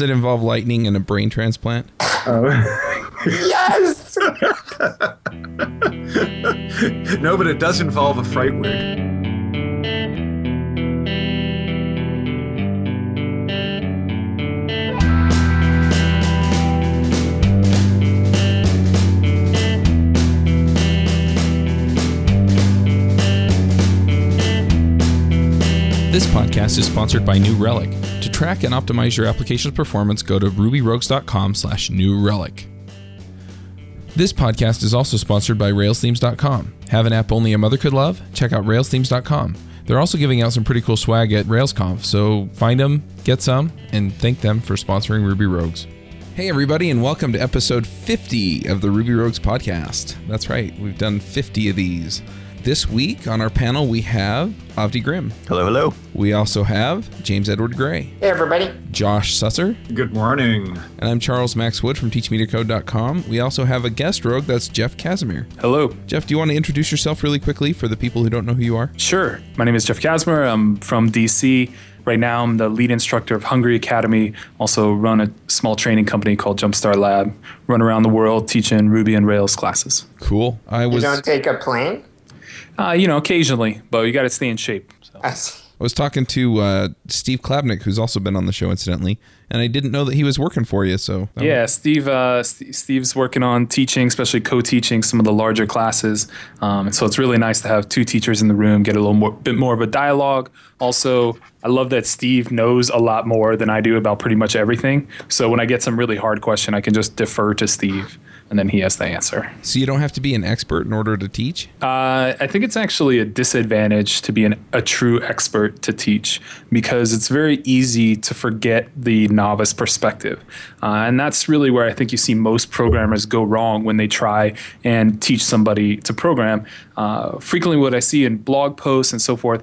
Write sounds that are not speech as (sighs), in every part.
Does it involve lightning and a brain transplant? Oh. yes. (laughs) no, but it does involve a fright wig. This podcast is sponsored by New Relic. To track and optimize your application's performance, go to rubyrogues.com slash new relic. This podcast is also sponsored by railsthemes.com. Have an app only a mother could love? Check out railsthemes.com. They're also giving out some pretty cool swag at RailsConf, so find them, get some, and thank them for sponsoring Ruby Rogues. Hey, everybody, and welcome to episode 50 of the Ruby Rogues podcast. That's right, we've done 50 of these. This week on our panel, we have Avdi Grimm. Hello, hello. We also have James Edward Gray, Hey, everybody. Josh Susser, Good morning. and I'm Charles Max Wood from TeachMeToCode.com. We also have a guest rogue, that's Jeff Casimir. Hello. Jeff, do you want to introduce yourself really quickly for the people who don't know who you are? Sure. My name is Jeff Casimir. I'm from DC. Right now, I'm the lead instructor of Hungry Academy. Also, run a small training company called Jumpstart Lab. Run around the world teaching Ruby and Rails classes. Cool. I was. You was don't take a plane? Uh, you know, occasionally, but you got to stay in shape. So. I was talking to uh, Steve Klabnik, who's also been on the show, incidentally, and I didn't know that he was working for you. So that Yeah, Steve. Uh, St- Steve's working on teaching, especially co-teaching some of the larger classes. Um, and so it's really nice to have two teachers in the room, get a little more, bit more of a dialogue. Also, I love that Steve knows a lot more than I do about pretty much everything. So when I get some really hard question, I can just defer to Steve, and then he has the answer. So you don't have to be an expert in order to teach. Uh, I think it's actually a disadvantage to be an, a true expert to teach because it's very easy to forget the novice perspective. Uh, and that's really where I think you see most programmers go wrong when they try and teach somebody to program. Uh, frequently, what I see in blog posts and so forth,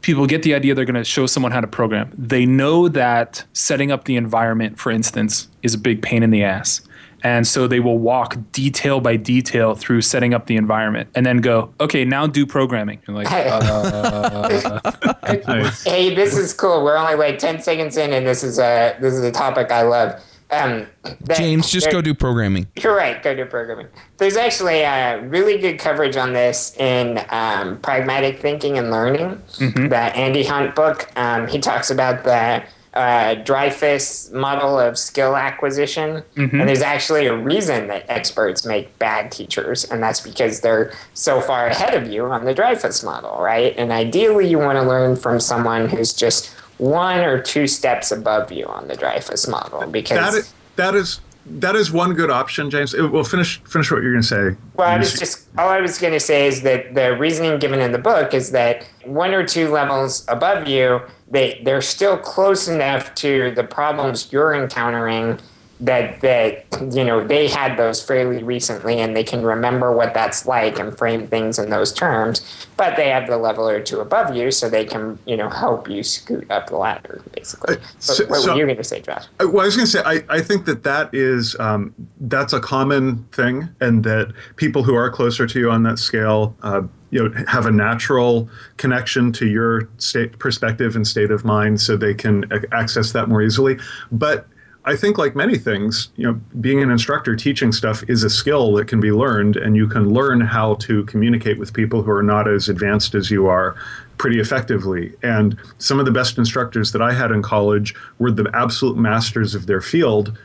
people get the idea they're going to show someone how to program. They know that setting up the environment, for instance, is a big pain in the ass. And so they will walk detail by detail through setting up the environment and then go, okay, now do programming. And like, uh, (laughs) (laughs) Nice. Hey, this is cool. We're only like 10 seconds in, and this is a, this is a topic I love. Um, that- James, just go do programming. You're right. Go do programming. There's actually uh, really good coverage on this in um, Pragmatic Thinking and Learning, the Andy Hunt book. Um, he talks about the uh, Dreyfus model of skill acquisition, and there's actually a reason that experts make bad teachers, and that's because they're so far ahead of you on the Dreyfus model, right? And ideally, you want to learn from someone who's just one or two steps above you on the Dreyfus model, because That is, that is that is one good option, James. Uh, Well, finish finish what you're going to say. Well, I was just all I was going to say is that the reasoning given in the book is that one or two levels above you, they they're still close enough to the problems you're encountering that that you know they had those fairly recently and they can remember what that's like and frame things in those terms. But they have the level or two above you, so they can you know help you scoot up the ladder, basically. Uh, so- what so- were you going to say, Josh? Uh, Well, I was going to say, I, I think that that is um, that's a common thing, and that people who are closer to you on that scale, uh, you know, have a natural connection to your state perspective and state of mind, so they can access that more easily. But I think, like many things, you know, being an instructor, teaching stuff is a skill that can be learned, and you can learn how to communicate with people who are not as advanced as you are pretty effectively. And some of the best instructors that I had in college were the absolute masters of their field.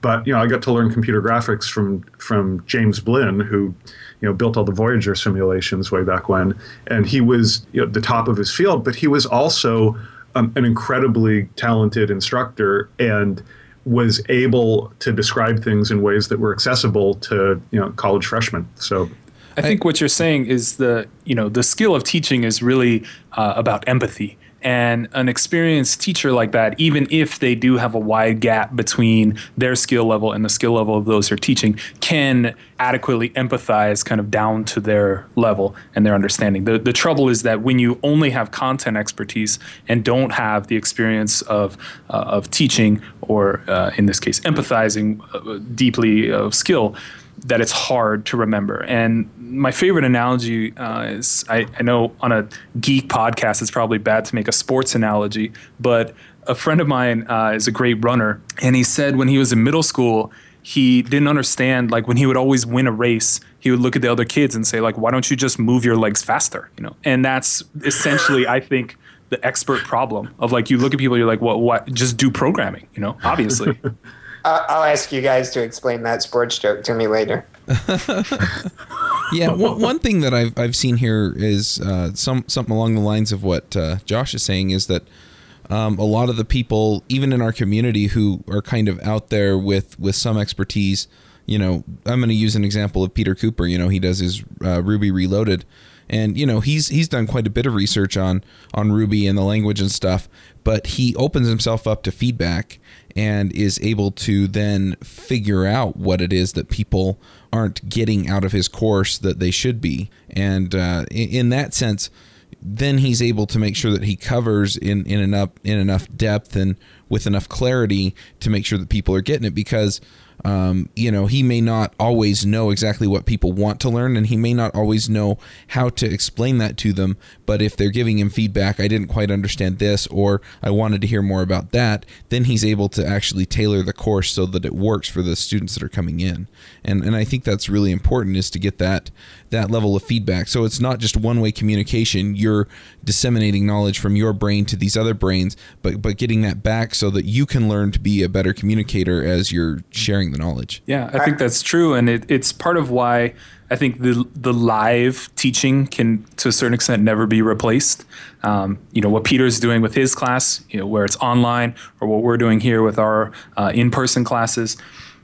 But you know, I got to learn computer graphics from from James Blinn, who you know built all the Voyager simulations way back when, and he was you know, the top of his field. But he was also um, an incredibly talented instructor and was able to describe things in ways that were accessible to you know college freshmen. So I think what you're saying is the you know the skill of teaching is really uh, about empathy. And an experienced teacher like that, even if they do have a wide gap between their skill level and the skill level of those they're teaching, can adequately empathize kind of down to their level and their understanding. The, the trouble is that when you only have content expertise and don't have the experience of, uh, of teaching, or uh, in this case, empathizing uh, deeply of skill, that it's hard to remember. And my favorite analogy uh, is I, I know on a geek podcast, it's probably bad to make a sports analogy, but a friend of mine uh, is a great runner, and he said when he was in middle school, he didn't understand like when he would always win a race he would look at the other kids and say like why don't you just move your legs faster? You know? And that's essentially i think the expert problem of like you look at people you're like what what just do programming you know? Obviously (laughs) I'll ask you guys to explain that sports joke to me later. (laughs) yeah, (laughs) one, one thing that I've I've seen here is uh, some something along the lines of what uh, Josh is saying is that um, a lot of the people, even in our community, who are kind of out there with with some expertise, you know, I'm going to use an example of Peter Cooper. You know, he does his uh, Ruby Reloaded, and you know he's he's done quite a bit of research on on Ruby and the language and stuff, but he opens himself up to feedback and is able to then figure out what it is that people aren't getting out of his course that they should be, and uh, in, in that sense then he's able to make sure that he covers in, in enough in enough depth and with enough clarity to make sure that people are getting it because um, you know, he may not always know exactly what people want to learn, and he may not always know how to explain that to them. But if they're giving him feedback, I didn't quite understand this, or I wanted to hear more about that, then he's able to actually tailor the course so that it works for the students that are coming in. And and I think that's really important is to get that that level of feedback. So it's not just one way communication. You're disseminating knowledge from your brain to these other brains, but but getting that back so that you can learn to be a better communicator as you're sharing the knowledge. Yeah, I think that's true, and it, it's part of why I think the the live teaching can, to a certain extent, never be replaced. Um, you know what Peter's doing with his class, you know, where it's online, or what we're doing here with our uh, in-person classes.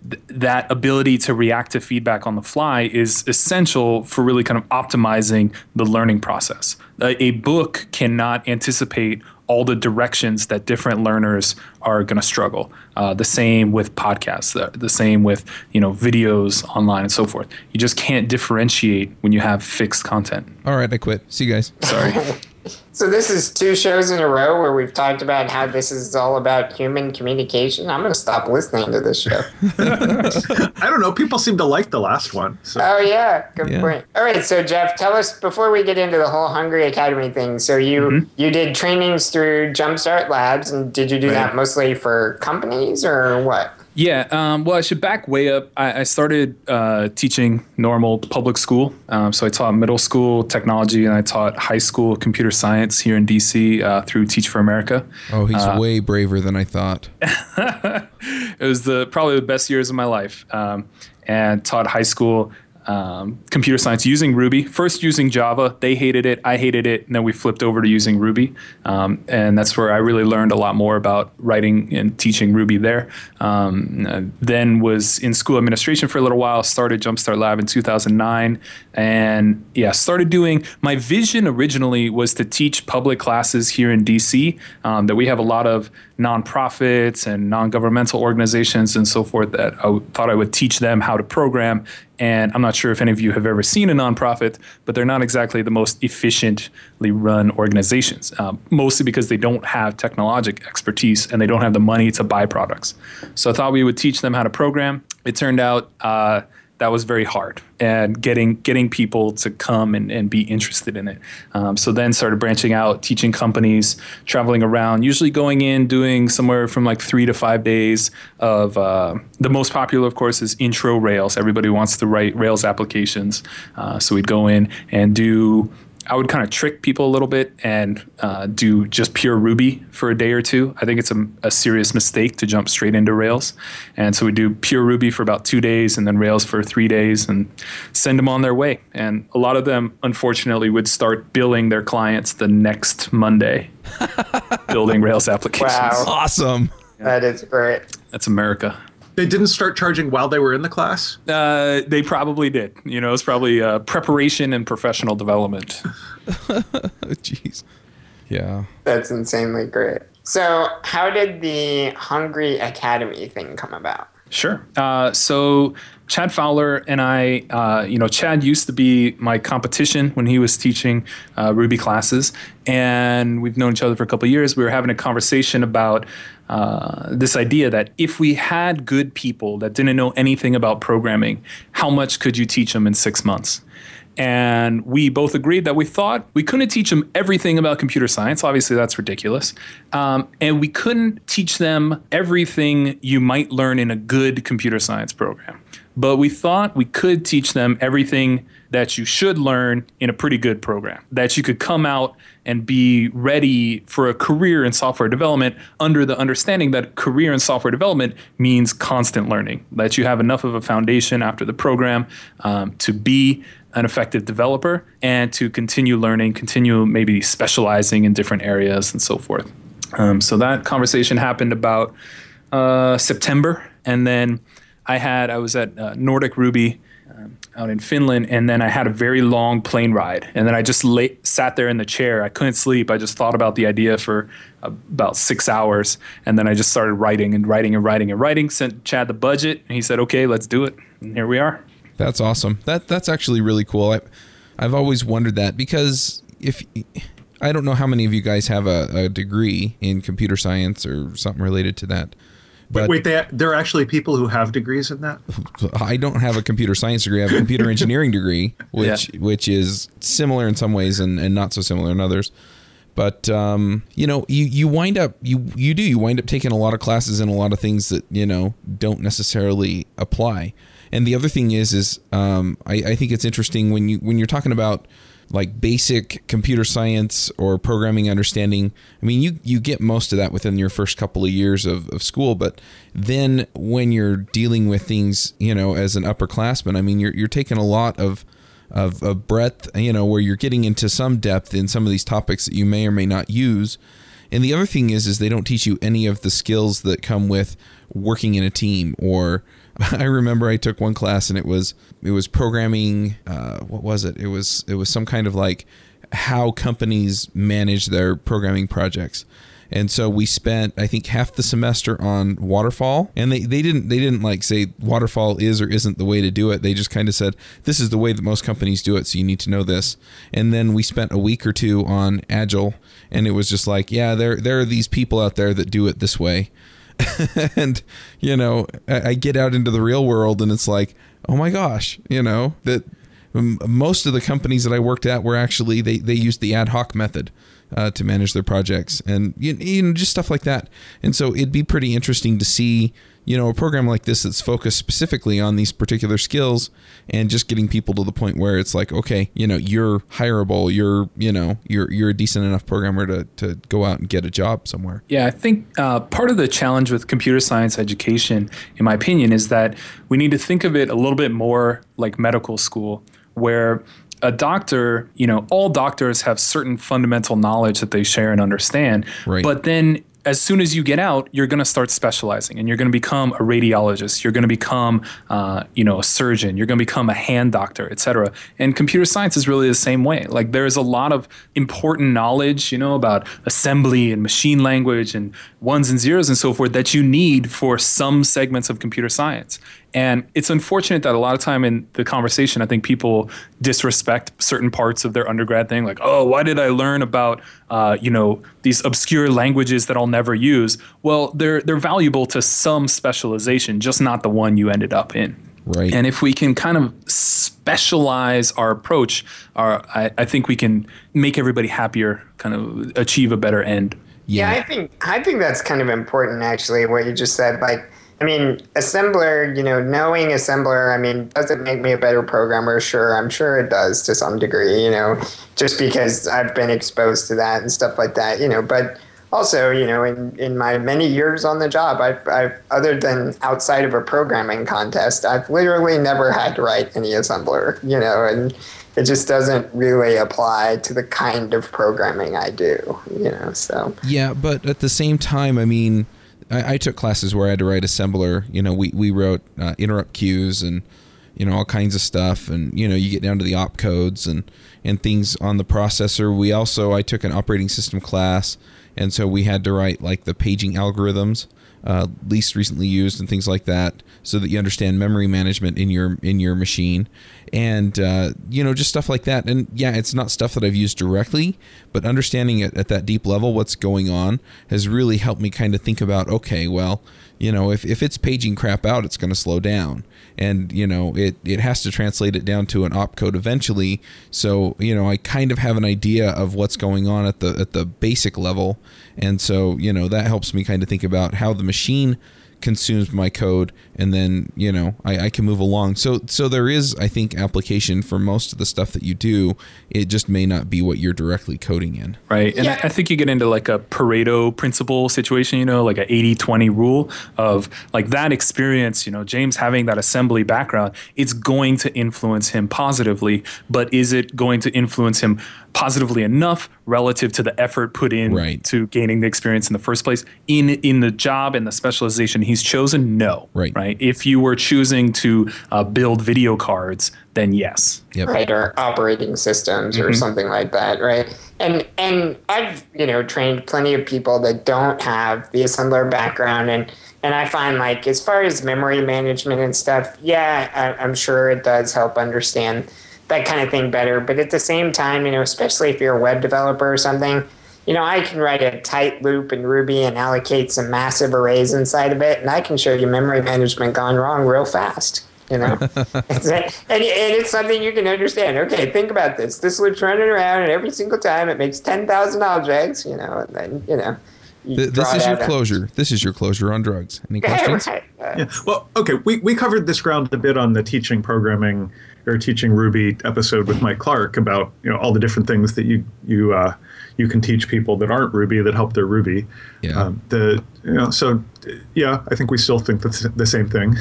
Th- that ability to react to feedback on the fly is essential for really kind of optimizing the learning process. A, a book cannot anticipate all the directions that different learners are going to struggle. Uh, the same with podcasts, the, the, same with you know videos online and so forth. You just can't differentiate when you have fixed content. All right, I quit. See you guys. Sorry. (laughs) So this is two shows in a row where we've talked about how this is all about human communication. I'm going to stop listening to this show. (laughs) I don't know. People seem to like the last one. So. Oh yeah, good yeah. point. All right, so Jeff, tell us before we get into the whole Hungry Academy thing. So you mm-hmm. you did trainings through Jumpstart Labs, and did you do right. that mostly for companies or what? Yeah, um, well, I should back way up. I, I started uh, teaching normal public school. Um, so I taught middle school technology and I taught high school computer science here in DC uh, through Teach for America. Oh, he's uh, way braver than I thought. (laughs) it was the probably the best years of my life. Um, and taught high school um, computer science using Ruby. First using Java, they hated it, I hated it, and then we flipped over to using Ruby, um, and that's where I really learned a lot more about writing and teaching Ruby there. Um, then was in school administration for a little while. Started Jumpstart Lab in 2009, and yeah, started doing. My vision originally was to teach public classes here in DC. Um, that we have a lot of nonprofits and non-governmental organizations and so forth that I w- thought I would teach them how to program and I'm not sure if any of you have ever seen a nonprofit, but they're not exactly the most efficiently run organizations, um, mostly because they don't have technologic expertise and they don't have the money to buy products. So I thought we would teach them how to program. It turned out uh, that was very hard and getting getting people to come and, and be interested in it. Um, so then started branching out teaching companies traveling around usually going in doing somewhere from like three to five days of uh, the most popular of course is intro rails. Everybody wants to write rails applications. Uh, so we'd go in and do I would kind of trick people a little bit and uh, do just pure Ruby for a day or two. I think it's a, a, serious mistake to jump straight into Rails. And so we do pure Ruby for about two days and then Rails for three days and send them on their way. And a lot of them, unfortunately, would start billing their clients the next Monday, (laughs) building Rails applications. Wow. Awesome. Yeah. That is great. That's America. They didn't start charging while they were in the class. Uh, they probably did. You know, it's probably uh, preparation and professional development. (laughs) Jeez. Yeah. That's insanely great. So, how did the Hungry Academy thing come about? Sure. Uh, so Chad Fowler and I, uh, you know, Chad used to be my competition when he was teaching uh, Ruby classes, and we've known each other for a couple years. We were having a conversation about uh, this idea that if we had good people that didn't know anything about programming, how much could you teach them in six months? And we both agreed that we thought we couldn't teach them everything about computer science. Obviously, that's ridiculous. Um, and we couldn't teach them everything you might learn in a good computer science program. But we thought we could teach them everything that you should learn in a pretty good program, that you could come out and be ready for a career in software development under the understanding that career in software development means constant learning, that you have enough of a foundation after the program um, to be an effective developer and to continue learning, continue maybe specializing in different areas and so forth. Um, so that conversation happened about uh, September, and then I had I was at uh, Nordic Ruby um, out in Finland, and then I had a very long plane ride, and then I just lay, sat there in the chair. I couldn't sleep. I just thought about the idea for about six hours, and then I just started writing and writing and writing and writing. Sent Chad the budget, and he said, "Okay, let's do it." And here we are. That's awesome. That that's actually really cool. I, I've always wondered that because if I don't know how many of you guys have a, a degree in computer science or something related to that. But wait, they, there are actually people who have degrees in that. (laughs) I don't have a computer science degree. I have a computer (laughs) engineering degree, which yeah. which is similar in some ways and, and not so similar in others. But um, you know, you, you wind up you you do you wind up taking a lot of classes and a lot of things that you know don't necessarily apply. And the other thing is, is um, I, I think it's interesting when you when you're talking about like basic computer science or programming understanding. I mean, you you get most of that within your first couple of years of, of school, but then when you're dealing with things, you know, as an upperclassman, I mean, you're you're taking a lot of of, of breadth, you know, where you're getting into some depth in some of these topics that you may or may not use. And the other thing is, is they don't teach you any of the skills that come with working in a team or (laughs) I remember I took one class and it was it was programming. Uh, what was it? It was it was some kind of like how companies manage their programming projects. And so we spent I think half the semester on waterfall and they, they didn't they didn't like say waterfall is or isn't the way to do it. They just kind of said this is the way that most companies do it so you need to know this. And then we spent a week or two on agile and it was just like yeah there there are these people out there that do it this way (laughs) and you know I get out into the real world and it's like oh my gosh you know that most of the companies that I worked at were actually they they used the ad hoc method uh, to manage their projects and you, you know just stuff like that. And so it'd be pretty interesting to see you know a program like this that's focused specifically on these particular skills and just getting people to the point where it's like okay you know you're hireable. You're you know you're you're a decent enough programmer to, to go out and get a job somewhere. Yeah i think uh, part of the challenge with computer science education in my opinion is that we need to think of it a little bit more like medical school where a doctor, you know, all doctors have certain fundamental knowledge that they share and understand. Right. But then as soon as you get out, you're going to start specializing, and you're going to become a radiologist. You're going to become, uh, you know, a surgeon. You're going to become a hand doctor, et cetera. And computer science is really the same way. Like there's a lot of important knowledge, you know, about assembly and machine language and ones and zeros and so forth that you need for some segments of computer science. And it's unfortunate that a lot of time in the conversation, I think people disrespect certain parts of their undergrad thing, like, oh, why did I learn about, uh, you know, these obscure languages that I'll never use? Well, they're they're valuable to some specialization, just not the one you ended up in. Right. And if we can kind of specialize our approach, our, I, I think we can make everybody happier, kind of achieve a better end. Yeah. yeah, I think I think that's kind of important actually what you just said like I mean, assembler, you know, knowing assembler, I mean, does it make me a better programmer? Sure, I'm sure it does to some degree, you know, just because I've been exposed to that and stuff like that, you know, but also, you know, in, in my many years on the job, I've, I've, other than outside of a programming contest, I've literally never had to write any assembler, you know, and it just doesn't really apply to the kind of programming I do, you know, so. Yeah, but at the same time, I mean, I, I, took classes where I had to write assembler. You know, we we wrote uh, interrupt queues and you know all kinds of stuff, and you know you get down to the op codes and and things on the processor. We also I took an operating system class, and so we had to write like the paging algorithms uh, least recently used and things like that, so that you understand memory management in your in your machine, and uh, you know just stuff like that. And yeah, it's not stuff that I've used directly, but understanding it at that deep level, what's going on, has really helped me kind of think about okay, well, you know, if if it's paging crap out, it's going to slow down. And you know it it has to translate it down to an opcode eventually. So you know i kind of have an idea of what's going on at the at the basic level. And so you know that helps me kind of think about how the machine consumes my code and then you know I, I, can move along so so there is i think application for most of the stuff that you do it just may not be what you're directly coding in right and yeah. I, I think you get into like a pareto principle situation you know like a 80-20 rule of like that experience you know james having that assembly background it's going to influence him positively but is it going to influence him positively enough relative to the effort put in right. to gaining the experience in the first place in in the job and the specialization he's chosen no right right if you were choosing to uh, build video cards then yes yep. right or operating systems or mm-hmm. something like that right and and i've you know trained plenty of people that don't have the assembler background and and I find like as far as memory management and stuff, yeah, I, I'm sure it does help understand that kind of thing better. But at the same time, you know, especially if you're a web developer or something, you know, I can write a tight loop in Ruby and allocate some massive arrays inside of it, and I can show you memory management gone wrong real fast. You know, (laughs) and, and it's something you can understand. Okay, think about this. This loop's running around, and every single time it makes ten thousand objects. You know, and then you know. You this is your closure. This is your closure on drugs. Any (laughs) questions? right. uh, yeah. Well, okay. We, we covered this ground a bit on the teaching programming or teaching Ruby episode with Mike Clark about you know all the different things that you you uh, you can teach people that aren't Ruby that help their Ruby. Yeah. Um, the you know so yeah, I think we still think that's the same thing.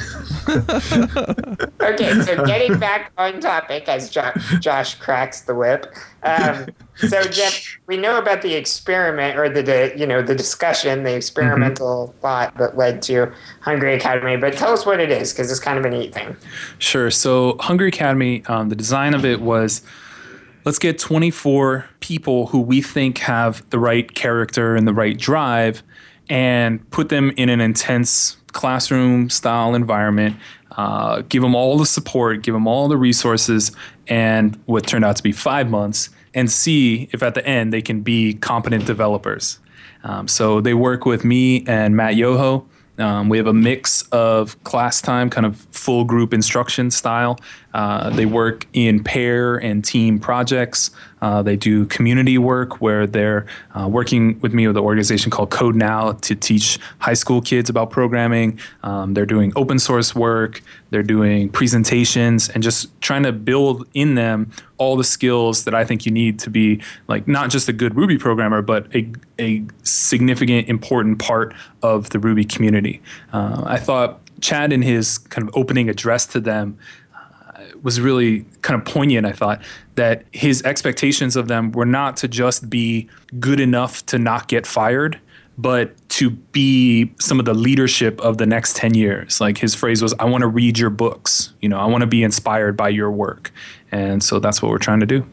(laughs) okay, so getting back on topic as jo- Josh cracks the whip. Um, so (laughs) Jeff, we know about the experiment or the, the you know the discussion, the experimental mm-hmm. thought that led to Hungry Academy. But tell us what it is because it's kind of a neat thing. Sure. So Hungry Academy, um, the design of it was let's get 24 people who we think have the right character and the right drive and put them in an intense classroom style environment uh, give them all the support give them all the resources and what turned out to be five months and see if at the end they can be competent developers um, so they work with me and matt yoho um, we have a mix of class time, kind of full group instruction style. Uh, they work in pair and team projects. Uh, they do community work where they're uh, working with me with an organization called Code Now to teach high school kids about programming. Um, they're doing open source work. They're doing presentations and just trying to build in them all the skills that I think you need to be like not just a good Ruby programmer, but a, a significant, important part of the Ruby community. Uh, I thought Chad in his kind of opening address to them was really kind of poignant, I thought, that his expectations of them were not to just be good enough to not get fired, but to be some of the leadership of the next 10 years. Like his phrase was, I want to read your books. You know, I want to be inspired by your work. And so that's what we're trying to do.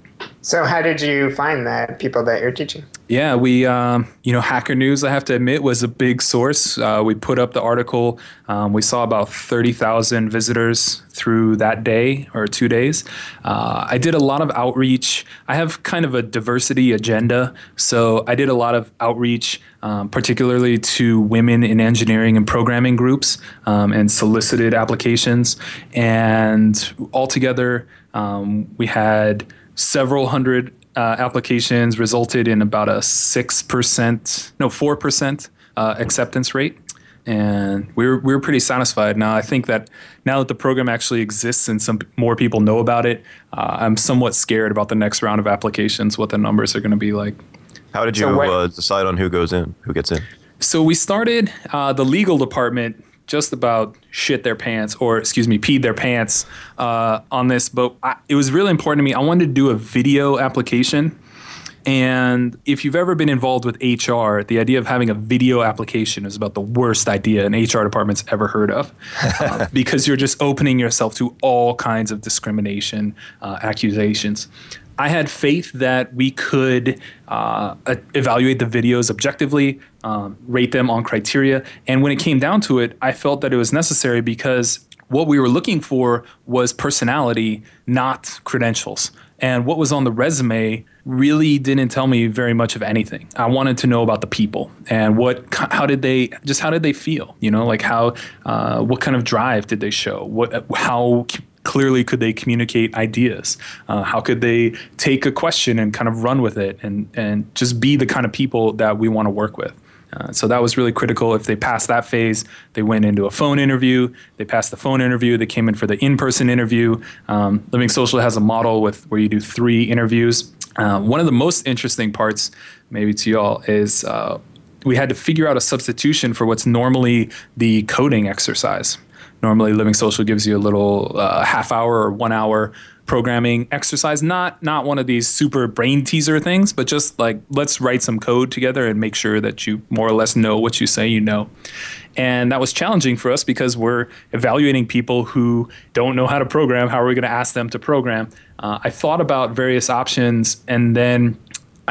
So, how did you find that people that you're teaching? Yeah, we, um, you know, Hacker News, I have to admit, was a big source. Uh, we put up the article. Um, we saw about 30,000 visitors through that day or two days. Uh, I did a lot of outreach. I have kind of a diversity agenda. So, I did a lot of outreach, um, particularly to women in engineering and programming groups um, and solicited applications. And altogether, um, we had several hundred uh, applications resulted in about a 6%, no, 4% uh, acceptance rate. And we were, we were pretty satisfied. Now, I think that now that the program actually exists and some more people know about it, uh, I'm somewhat scared about the next round of applications, what the numbers are going to be like. How did you so uh, decide on who goes in, who gets in? So we started uh, the legal department just about shit their pants, or excuse me, peed their pants uh, on this. But I, it was really important to me. I wanted to do a video application. And if you've ever been involved with HR, the idea of having a video application is about the worst idea an HR department's ever heard of uh, (laughs) because you're just opening yourself to all kinds of discrimination uh, accusations. I had faith that we could uh, evaluate the videos objectively, um, rate them on criteria. And when it came down to it, I felt that it was necessary because what we were looking for was personality, not credentials. And what was on the resume really didn't tell me very much of anything. I wanted to know about the people and what, how did they, just how did they feel? You know, like how, uh, what kind of drive did they show? What, how clearly could they communicate ideas? Uh, how could they take a question and kind of run with it and, and just be the kind of people that we want to work with? Uh, so that was really critical. If they passed that phase, they went into a phone interview. They passed the phone interview. They came in for the in-person interview. Um, Living Social has a model with where you do three interviews. Uh, one of the most interesting parts, maybe to y'all, is uh, we had to figure out a substitution for what's normally the coding exercise. Normally, Living Social gives you a little uh, half hour or one hour programming exercise not not one of these super brain teaser things but just like let's write some code together and make sure that you more or less know what you say you know. And that was challenging for us because we're evaluating people who don't know how to program. How are we going to ask them to program? Uh, i thought about various options and then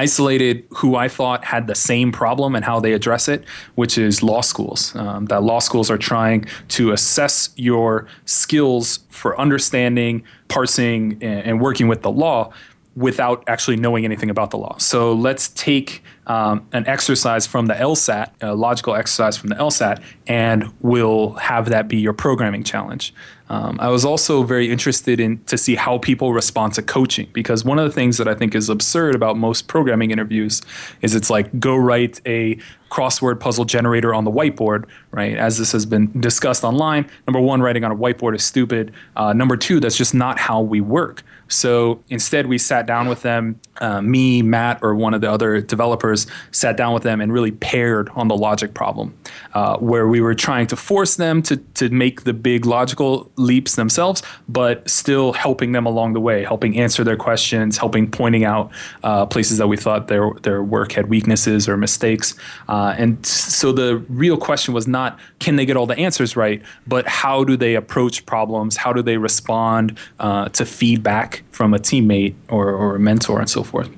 isolated who I thought had the same problem and how they address it, which is law schools. Um, that law schools are trying to assess your skills for understanding, parsing, and, and working with the law without actually knowing anything about the law. So let's take um, an exercise from the LSAT, a logical exercise from the LSAT, and we'll have that be your programming challenge. Um, I was also very interested in to see how people respond to coaching because one of the things that I think is absurd about most programming interviews is it's like go write a crossword puzzle generator on the whiteboard, right? As this has been discussed online, number one, writing on a whiteboard is stupid. Uh, number two, that's just not how we work. So instead, we sat down with them, uh, me, Matt, or one of the other developers sat down with them and really paired on the logic problem, uh, where we were trying to force them to, to make the big logical leaps themselves, but still helping them along the way, helping answer their questions, helping pointing out uh, places that we thought their, their work had weaknesses or mistakes. Uh, and so the real question was not can they get all the answers right, but how do they approach problems? How do they respond uh, to feedback? from a teammate or, or a mentor and so forth.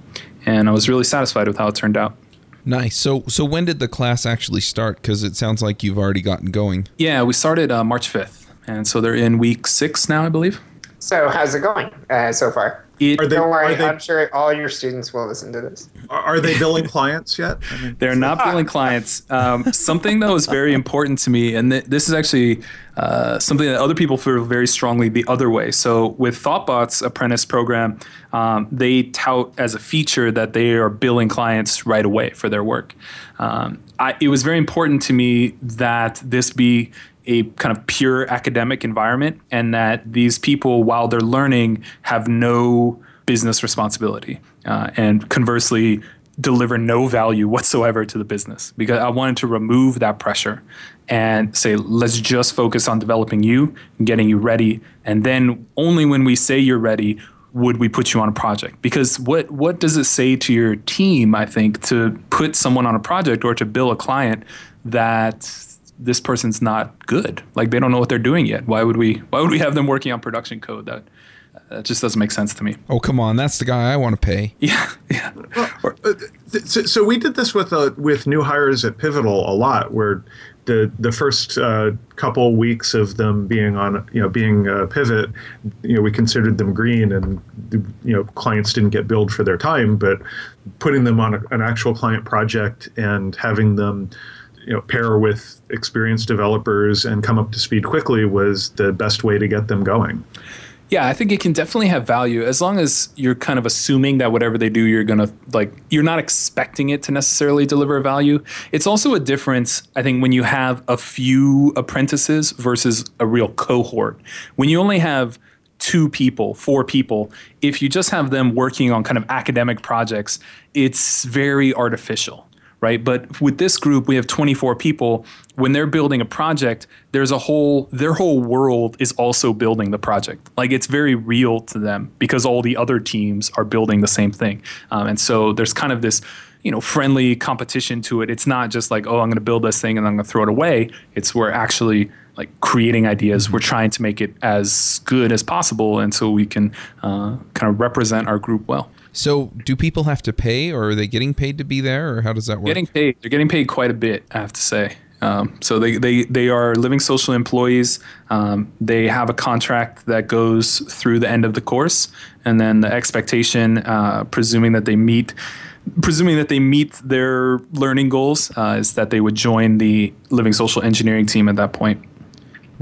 And I was really satisfied with how it turned out. Nice. So, so when did the class actually start? Because it sounds like you've already gotten going. Yeah, we started uh, March fifth, and so they're in week six now, I believe. So, how's it going uh, so far? It, they, Don't worry, they, I'm sure all your students will listen to this. Are they billing clients yet? I mean, They're not (laughs) billing clients. Um, something that was very important to me, and th- this is actually uh, something that other people feel very strongly the other way. So with ThoughtBot's apprentice program, um, they tout as a feature that they are billing clients right away for their work. Um, I, it was very important to me that this be a kind of pure academic environment and that these people, while they're learning, have no business responsibility. Uh, and conversely, deliver no value whatsoever to the business because I wanted to remove that pressure and say, let's just focus on developing you and getting you ready. And then only when we say you're ready would we put you on a project because what what does it say to your team i think to put someone on a project or to bill a client that this person's not good. Like they don't know what they're doing yet. Why would we? Why would we have them working on production code? That that just doesn't make sense to me. Oh come on, that's the guy I want to pay. (laughs) Yeah, yeah. Well, uh, so, so, we did this with uh, with new hires at Pivotal a lot, where the the first uh, couple weeks of them being on you know being a pivot, you know we considered them green, and you know clients didn't get billed for their time, but putting them on a, an actual client project and having them you know, pair with experienced developers and come up to speed quickly was the best way to get them going. Yeah, I think it can definitely have value as long as you're kind of assuming that whatever they do, you're gonna like you're not expecting it to necessarily deliver value. It's also a difference, I think, when you have a few apprentices versus a real cohort. When you only have two people, four people, if you just have them working on kind of academic projects, it's very artificial right? But with this group, we have 24 people. When they're building a project, there's a whole their whole world is also building the project. Like it's very real to them because all the other teams are building the same thing, um, and so there's kind of this you know friendly competition to it. It's not just like oh I'm going to build this thing and I'm going to throw it away. It's we're actually like creating ideas. We're trying to make it as good as possible, and so we can uh, kind of represent our group well. So, do people have to pay, or are they getting paid to be there, or how does that work? Getting paid. They're getting paid quite a bit, I have to say. Um, so they, they, they are living social employees. Um, they have a contract that goes through the end of the course, and then the expectation, uh, presuming that they meet, presuming that they meet their learning goals, uh, is that they would join the living social engineering team at that point.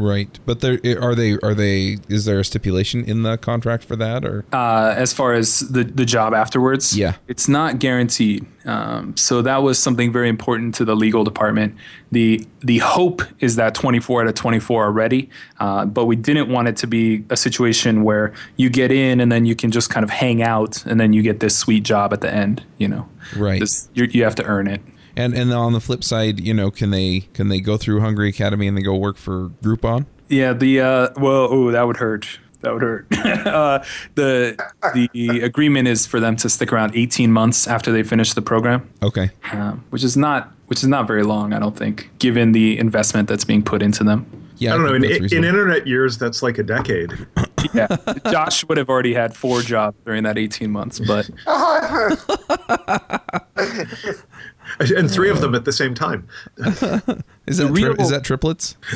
Right, but there are they are they is there a stipulation in the contract for that or uh, as far as the the job afterwards? Yeah, it's not guaranteed. Um, so that was something very important to the legal department. the The hope is that 24 out of 24 are ready, uh, but we didn't want it to be a situation where you get in and then you can just kind of hang out and then you get this sweet job at the end. You know, right? This, you have to earn it. And and on the flip side, you know, can they can they go through Hungry Academy and they go work for Groupon? Yeah, the uh, well, oh, that would hurt. That would hurt. (laughs) uh, the the agreement is for them to stick around 18 months after they finish the program. Okay. Um, which is not which is not very long, I don't think, given the investment that's being put into them. Yeah, I don't I know. In, in, internet years, that's like a decade. (laughs) yeah, Josh would have already had four jobs during that 18 months, but (laughs) and three of them at the same time. (laughs) is that real, tri- is that triplets? (laughs)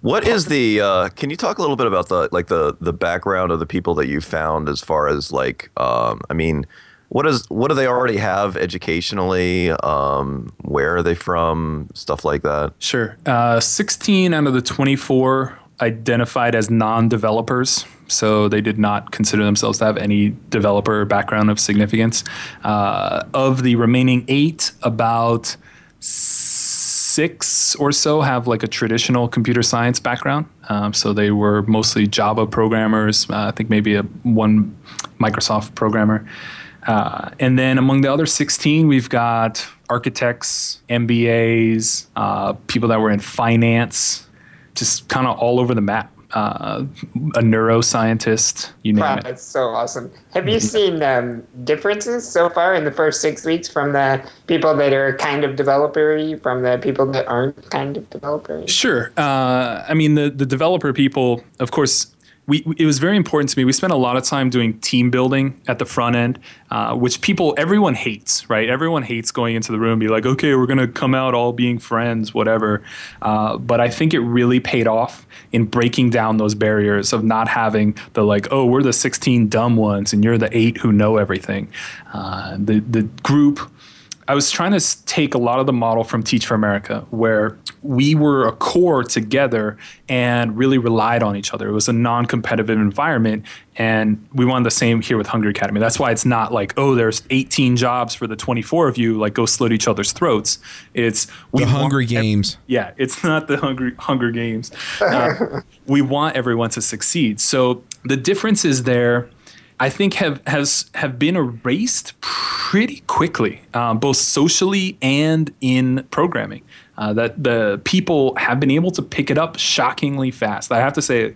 What is the? Uh, can you talk a little bit about the like the the background of the people that you found as far as like? Um, I mean, what is what do they already have educationally? Um, where are they from? Stuff like that. Sure. Uh, Sixteen out of the twenty four identified as non-developers so they did not consider themselves to have any developer background of significance. Uh, of the remaining eight, about six or so have like a traditional computer science background. Um, so they were mostly Java programmers. Uh, I think maybe a one Microsoft programmer. Uh, and then among the other 16, we've got architects, MBAs, uh, people that were in finance, just kind of all over the map uh, a neuroscientist, you name wow, it. That's so awesome. Have you seen um, differences so far in the first six weeks from the people that are kind of developery from the people that aren't kind of developery? Sure. Uh, I mean, the, the developer people, of course, we, it was very important to me. We spent a lot of time doing team building at the front end, uh, which people, everyone hates, right? Everyone hates going into the room and be like, okay, we're going to come out all being friends, whatever. Uh, but I think it really paid off in breaking down those barriers of not having the like, oh, we're the 16 dumb ones and you're the eight who know everything. Uh, the, the group, I was trying to take a lot of the model from Teach for America, where we were a corps together and really relied on each other. It was a non competitive environment. And we wanted the same here with Hungry Academy. That's why it's not like, oh, there's 18 jobs for the 24 of you, like go slit each other's throats. It's we the Hungry Games. yeah, it's not the Hungry Hunger Games. Uh, (laughs) we want everyone to succeed. So the difference is there I think have has have been erased pretty quickly, um, both socially and in programming. Uh, that the people have been able to pick it up shockingly fast. I have to say,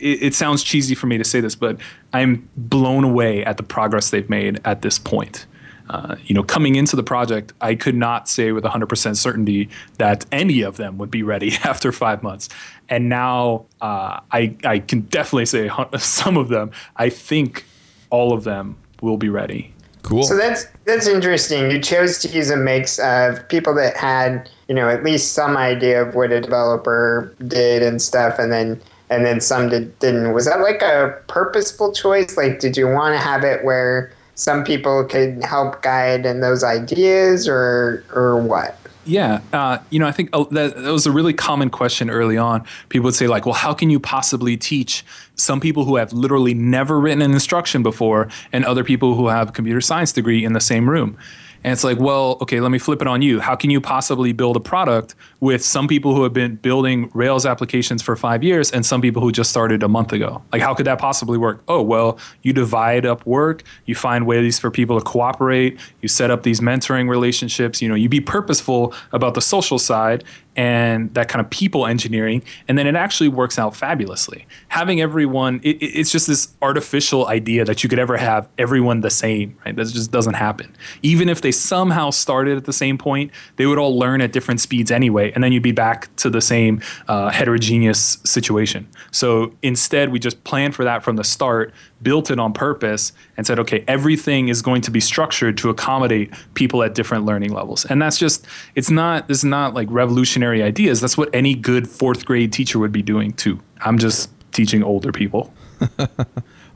it, it, sounds cheesy for me to say this, but I'm blown away at the progress they've made at this point. Uh, you know, coming into the project, I could not say with 100% certainty that any of them would be ready (laughs) after five months. And now uh, I, I can definitely say (laughs) some of them, I think all of them will be ready. Cool. So that's that's interesting. You chose to use a mix of people that had, you know, at least some idea of what a developer did and stuff, and then and then some did, didn't. Was that like a purposeful choice? Like, did you want to have it where some people could help guide in those ideas or or what? Yeah, uh, you know, I think uh, that, that, was a really common question early on. People would say, like, well, how can you possibly teach some people who have literally never written an instruction before and other people who have computer science degree in the same room? And it's like, well, okay, let me flip it on you. How can you possibly build a product with some people who have been building Rails applications for five years and some people who just started a month ago? Like, how could that possibly work? Oh, well, you divide up work, you find ways for people to cooperate, you set up these mentoring relationships, you know, you be purposeful about the social side, and that kind of people engineering, and then it actually works out fabulously. Having everyone, it, it's just this artificial idea that you could ever have everyone the same, right? That just doesn't happen. Even if they somehow started at the same point, they would all learn at different speeds anyway, and then you'd be back to the same uh, heterogeneous situation. So instead, we just planned for that from the start, built it on purpose, and said, okay, everything is going to be structured to accommodate people at different learning levels. And that's just, it's not, this is not like revolutionary ideas. That's what any good fourth grade teacher would be doing too. I'm just teaching older people. (laughs)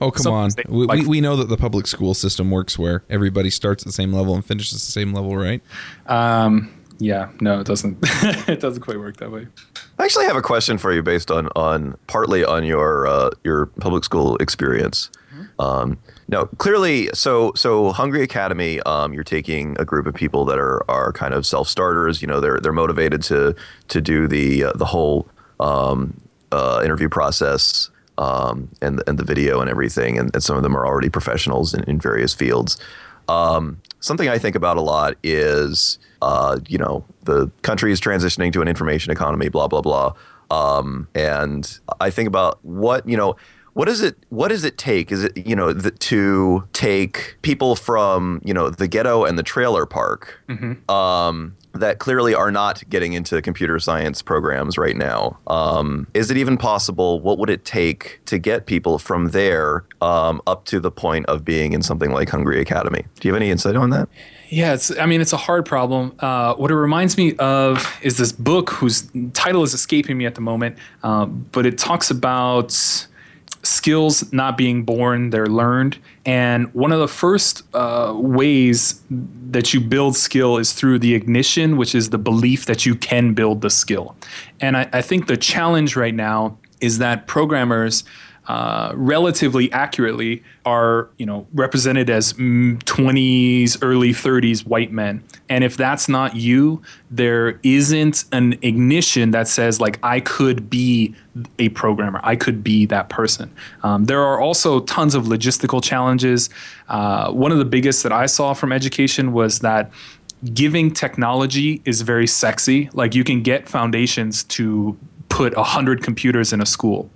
oh, come on. They, we, like, we, we know that the public school system works where everybody starts at the same level and finishes the same level, right? Um, yeah, no, it doesn't. (laughs) it doesn't quite work that way. I actually have a question for you based on on partly on your uh, your public school experience. Mm-hmm. Um, now, clearly, so so Hungry Academy, um, you're taking a group of people that are are kind of self starters. You know, they're they're motivated to to do the uh, the whole um, uh, interview process um, and and the video and everything. And, and, some of them are already professionals in, in various fields. Um, something I think about a lot is uh, you know, the country is transitioning to an information economy, blah, blah, blah. Um, and I think about what, you know, what does it what does it take is it you know the, to take people from you know the ghetto and the trailer park mm-hmm. um, that clearly are not getting into computer science programs right now um, is it even possible what would it take to get people from there um, up to the point of being in something like hungry academy do you have any insight on that yeah, it's. I mean, it's a hard problem. Uh, what it reminds me of is this book whose title is escaping me at the moment, uh, but it talks about skills not being born; they're learned. And one of the first uh, ways that you build skill is through the ignition, which is the belief that you can build the skill. And I, I think the challenge right now is that programmers uh, relatively accurately are you know represented as 20s early 30s white men. And if that's not you there isn't an ignition that says like i could be a programmer. I could be that person. Um, there are also tons of logistical challenges. Uh, one of the biggest that i saw from education was that giving technology is very sexy. Like you can get foundations to put 100 computers in a school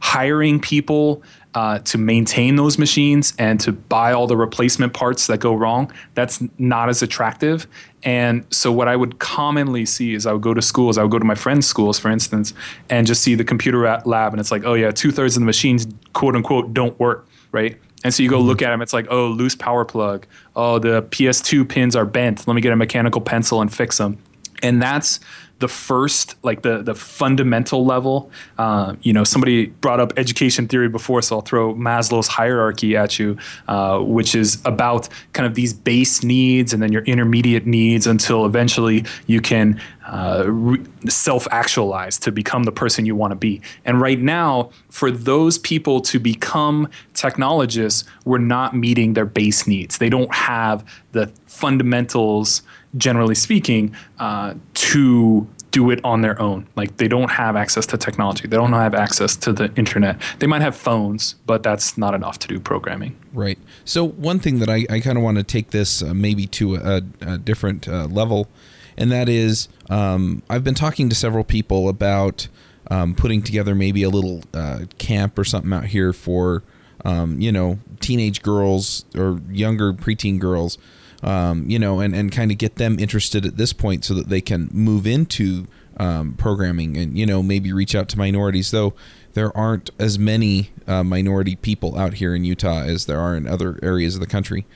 hiring people uh, to maintain those machines and to buy all the replacement parts that go wrong, that's not as attractive. And so, what I would commonly see is I would go to schools, I would go to my friends' schools, for instance, and just see the computer lab, and it's like, oh, yeah, two thirds of the machines, quote unquote, don't work, right? And so you go look at them, it's like, oh, loose power plug. Oh, the PS2 pins are bent. Let me get a mechanical pencil and fix them. And that's the first, like the the fundamental level. Uh, you know, somebody brought up education theory before, so I'll throw Maslow's hierarchy at you, uh, which is about kind of these base needs and then your intermediate needs until eventually you can uh, re- self-actualize to become the person you want to be. And right now, for those people to become technologists, we're not meeting their base needs. They don't have the fundamentals generally speaking, uh, to do it on their own. Like they don't have access to technology. They don't have access to the internet. They might have phones, but that's not enough to do programming. Right. So one thing that I, I kind of want to take this uh, maybe to a, a different uh, level, and that is um, I've been talking to several people about um, putting together maybe a little uh, camp or something out here for um, you know teenage girls or younger preteen girls um, you know, and, and kind of get them interested at this point so that they can move into um, programming and, you know, maybe reach out to minorities, though there aren't as many uh, minority people out here in Utah as there are in other areas of the country.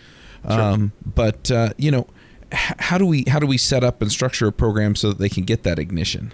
Sure. Um, but, uh, you know, how do we how do we set up and structure a program so that they can get that ignition?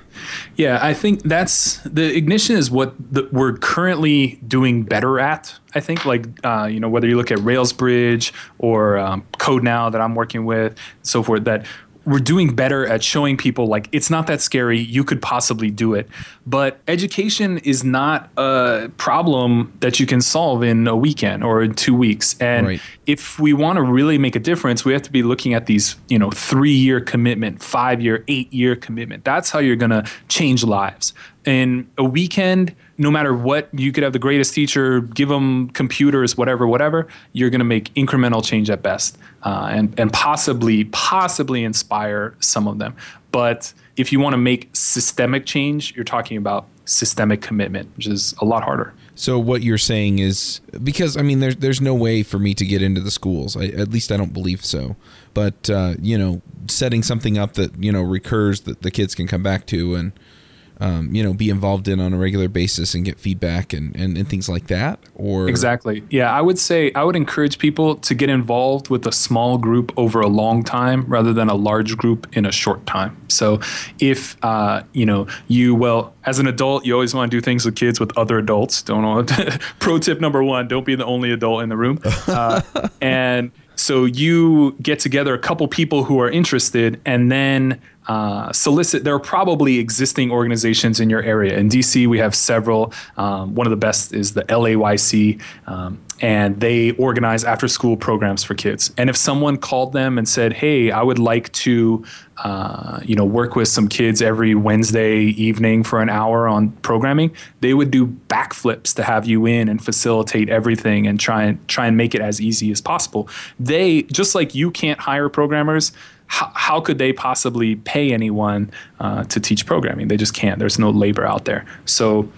Yeah, I think that's the ignition is what the, we're currently doing better at. I think like uh, you know whether you look at Railsbridge or um, Code Now that I'm working with, so forth that we're doing better at showing people like it's not that scary you could possibly do it. But education is not a problem that you can solve in a weekend or in two weeks. And right. if we want to really make a difference we have to be looking at these you know three year commitment five year eight year commitment. That's how you're going to change lives. In a weekend no matter what, you could have the greatest teacher, give them computers, whatever, whatever. You're going to make incremental change at best, uh, and and possibly possibly inspire some of them. But if you want to make systemic change, you're talking about systemic commitment, which is a lot harder. So what you're saying is because I mean there's there's no way for me to get into the schools. I, at least I don't believe so. But uh, you know, setting something up that you know recurs that the kids can come back to and um, you know, be involved in on a regular basis and get feedback and, and, and things like that? Or exactly, yeah. I would say I would encourage people to get involved with a small group over a long time rather than a large group in a short time. So, if uh, you know you well as an adult, you always want to do things with kids with other adults. Don't (laughs) pro tip number one: don't be the only adult in the room. Uh, (laughs) and so you get together a couple people who are interested, and then uh, solicit. There are probably existing organizations in your area. In DC, we have several. Um, one of the best is the LAYC. Um, and they organize after school programs for kids. And if someone called them and said, "Hey, I would like to, uh, you know, work with some kids every Wednesday evening for an hour on programming," they would do backflips to have you in and facilitate everything and try and try and make it as easy as possible. They just like you can't hire programmers how, how could they possibly pay anyone uh, to teach programming? They just can't. There's no labor out there. So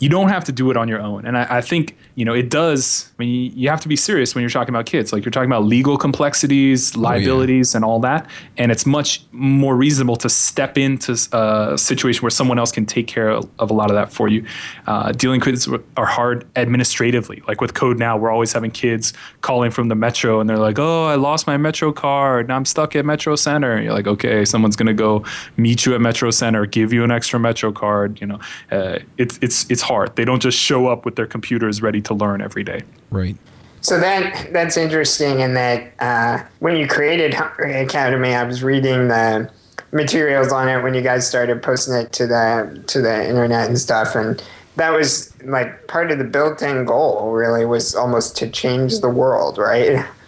you don't have to do it on your own. And I, I think you know, it does. I mean, you have to be serious when you're talking about kids. Like you're talking about legal complexities, liabilities, oh, yeah. and all that. And it's much more reasonable to step into a situation where someone else can take care of, a lot of that for you. Uh, dealing with kids are hard administratively. Like with Code Now, we're always having kids calling from the Metro, and they're like, "Oh, I lost my Metro card. Now I'm stuck at Metro Center." And you're like, "Okay, someone's gonna go meet you at Metro Center, give you an extra Metro card." You know, uh, it's it's it's hard. They don't just show up with their computers ready to learn every day. Right. So that that's interesting in that uh, when you created Hungry Academy, I was reading the materials on it when you guys started posting it to the to the internet and stuff, and that was like part of the built-in goal. Really, was almost to change the world, right? (laughs)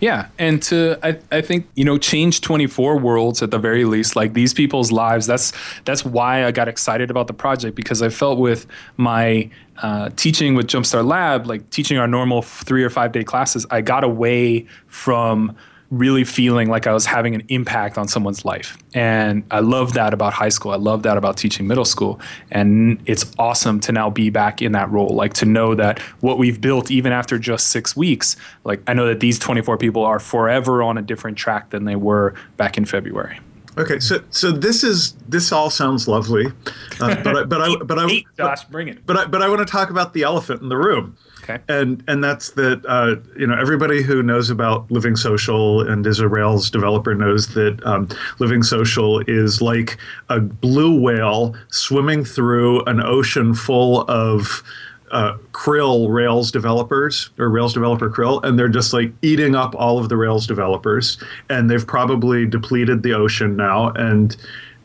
Yeah, and to I, I think you know change 24 worlds at the very least like these people's lives that's that's why I got excited about the project because I felt with my uh, teaching with Jumpstart Lab like teaching our normal 3 or 5 day classes I got away from really feeling like I was having an impact on someone's life. And I love that about high school. I love that about teaching middle school. And it's awesome to now be back in that role, like to know that what we've built, even after just six weeks, like I know that these 24 people are forever on a different track than they were back in February. Okay, so so this is this all sounds lovely, uh, but I, but I but I (laughs) Josh, bring it. But I, but I want to talk about the elephant in the room. Okay. And and that's that uh, you know everybody who knows about Living Social and is a Rails developer knows that um, Living Social is like a blue whale swimming through an ocean full of uh, krill Rails developers or Rails developer krill, and they're just like eating up all of the Rails developers, and they've probably depleted the ocean now, and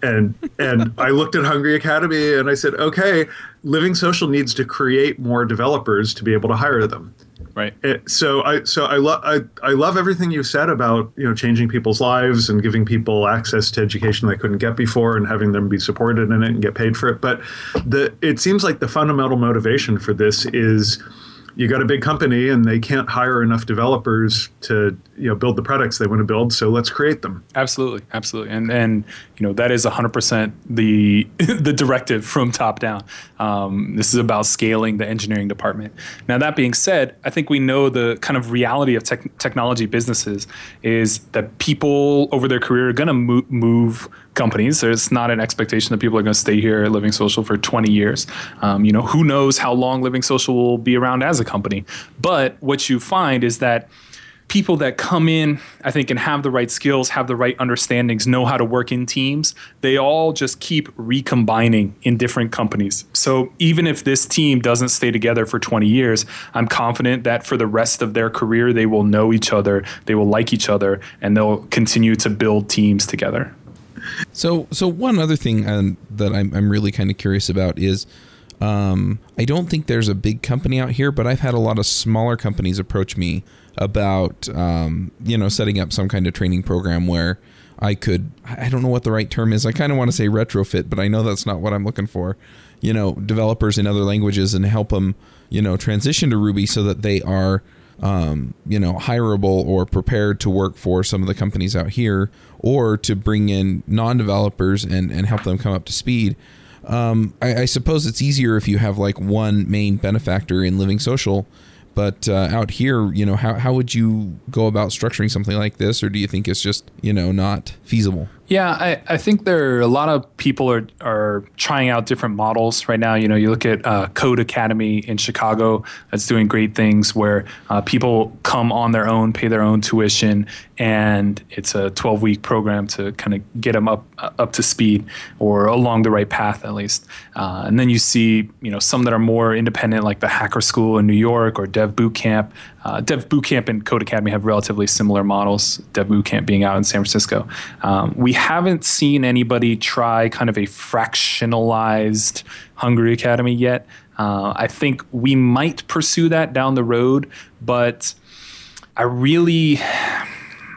and and I looked at Hungry Academy and I said, okay, Living Social needs to create more developers to be able to hire them. Right. It, so I so I love I, I love everything you said about you know changing people's lives and giving people access to education they couldn't get before and having them be supported in it and get paid for it. But the it seems like the fundamental motivation for this is you got a big company and they can't hire enough developers to you know build the products they want to build so let's create them. Absolutely absolutely. And and you know that is 100% the (laughs) the directive from top down. Um, this is about scaling the engineering department. Now that being said i think we know the kind of reality of tech- technology businesses is that people over their career are going to mo- move companies. There's not an expectation that people are going to stay here at Living Social for 20 years. Um, you know, who knows how long Living Social will be around as a company. But what you find is that people that come in, I think, and have the right skills, have the right understandings, know how to work in teams, they all just keep recombining in different companies. So even if this team doesn't stay together for 20 years, I'm confident that for the rest of their career, they will know each other, they will like each other, and they'll continue to build teams together. So, so one other thing um, that I'm, I'm really kind of curious about is um, I don't think there's a big company out here, but I've had a lot of smaller companies approach me about um, you know setting up some kind of training program where I could I don't know what the right term is. I kind of want to say retrofit, but I know that's not what I'm looking for. You know, developers in other languages and help them you know transition to Ruby so that they are um, you know, hireable or prepared to work for some of the companies out here, or to bring in non-developers and and help them come up to speed. Um, I, I suppose it's easier if you have like one main benefactor in Living Social but uh, out here, you know, how, how would you go about structuring something like this, or do you think it's just you know not feasible? Yeah, I, I think there are a lot of people are, are trying out different models right now. You know, you look at uh, Code Academy in Chicago that's doing great things where uh, people come on their own, pay their own tuition, and it's a 12 week program to kind of get them up uh, up to speed or along the right path at least. Uh, and then you see, you know, some that are more independent, like the Hacker School in New York or Dev Bootcamp. Uh, Dev Bootcamp and Code Academy have relatively similar models. Dev Bootcamp being out in San Francisco. Um, we haven't seen anybody try kind of a fractionalized Hungry Academy yet. Uh, I think we might pursue that down the road, but I really.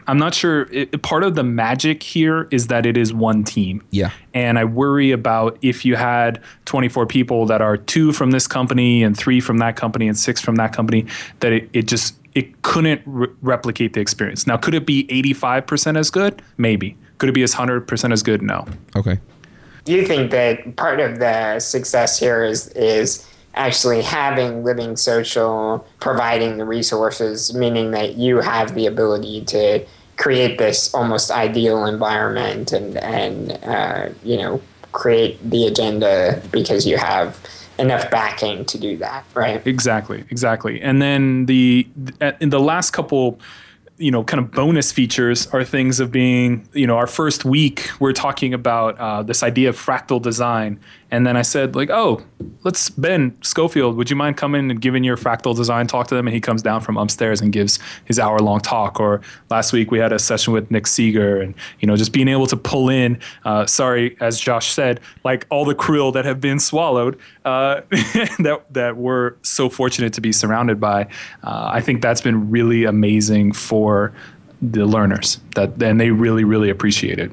I'm not sure. It, part of the magic here is that it is one team. Yeah. And I worry about if you had 24 people that are two from this company and three from that company and six from that company, that it, it just it couldn't re- replicate the experience. Now, could it be 85% as good? Maybe. Could it be as 100% as good? No. Okay. Do you think that part of the success here is is actually having living social providing the resources meaning that you have the ability to create this almost ideal environment and and uh, you know create the agenda because you have enough backing to do that right? Exactly exactly. And then the in the last couple you know kind of bonus features are things of being you know our first week we're talking about uh, this idea of fractal design and then I said, like, oh, let's Ben Scofield, would you mind coming and giving your fractal design talk to them? And he comes down from upstairs and gives his hour long talk. Or last week we had a session with Nick Sieger, and you know, just being able to pull in. Uh, sorry, as Josh said, like all the krill that have been swallowed uh, (laughs) that that we're so fortunate to be surrounded by. Uh, I think that's been really amazing for the learners. That and they really really appreciate it.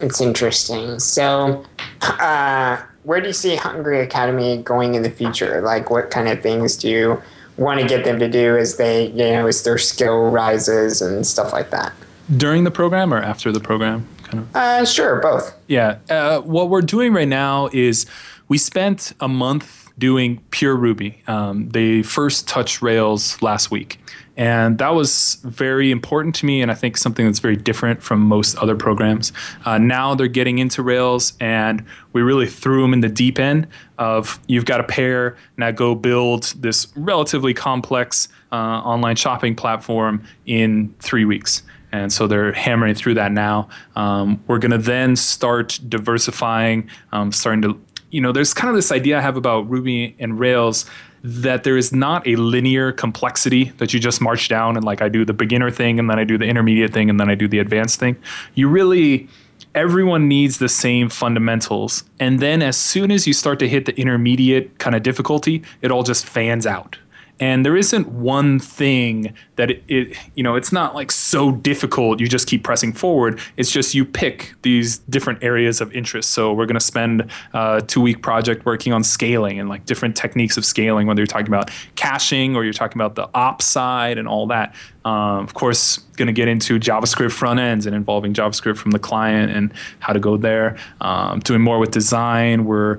It's interesting. So. Uh, where do you see Hungry Academy going in the future? Like, what kind of things do you want to get them to do as they, you know, as their skill rises and stuff like that? During the program or after the program? Kind of. Uh, sure, both. Yeah. Uh, what we're doing right now is we spent a month doing pure Ruby. Um, they first touched Rails last week. And that was very important to me, and I think something that's very different from most other programs. Uh, now they're getting into Rails, and we really threw them in the deep end of you've got a pair, now go build this relatively complex uh, online shopping platform in three weeks. And so they're hammering through that now. Um, we're going to then start diversifying, um, starting to, you know, there's kind of this idea I have about Ruby and Rails that there is not a linear complexity that you just march down and like I do the beginner thing and then I do the intermediate thing and then I do the advanced thing. You really everyone needs the same fundamentals. And then as soon as you start to hit the intermediate kind of difficulty, it all just fans out and there isn't one thing that it, it, you know it's not like so difficult you just keep pressing forward it's just you pick these different areas of interest so we're going to spend a two week project working on scaling and like different techniques of scaling whether you're talking about caching or you're talking about the ops side and all that um, of course, going to get into JavaScript front ends and involving JavaScript from the client and how to go there. Um, doing more with design. We're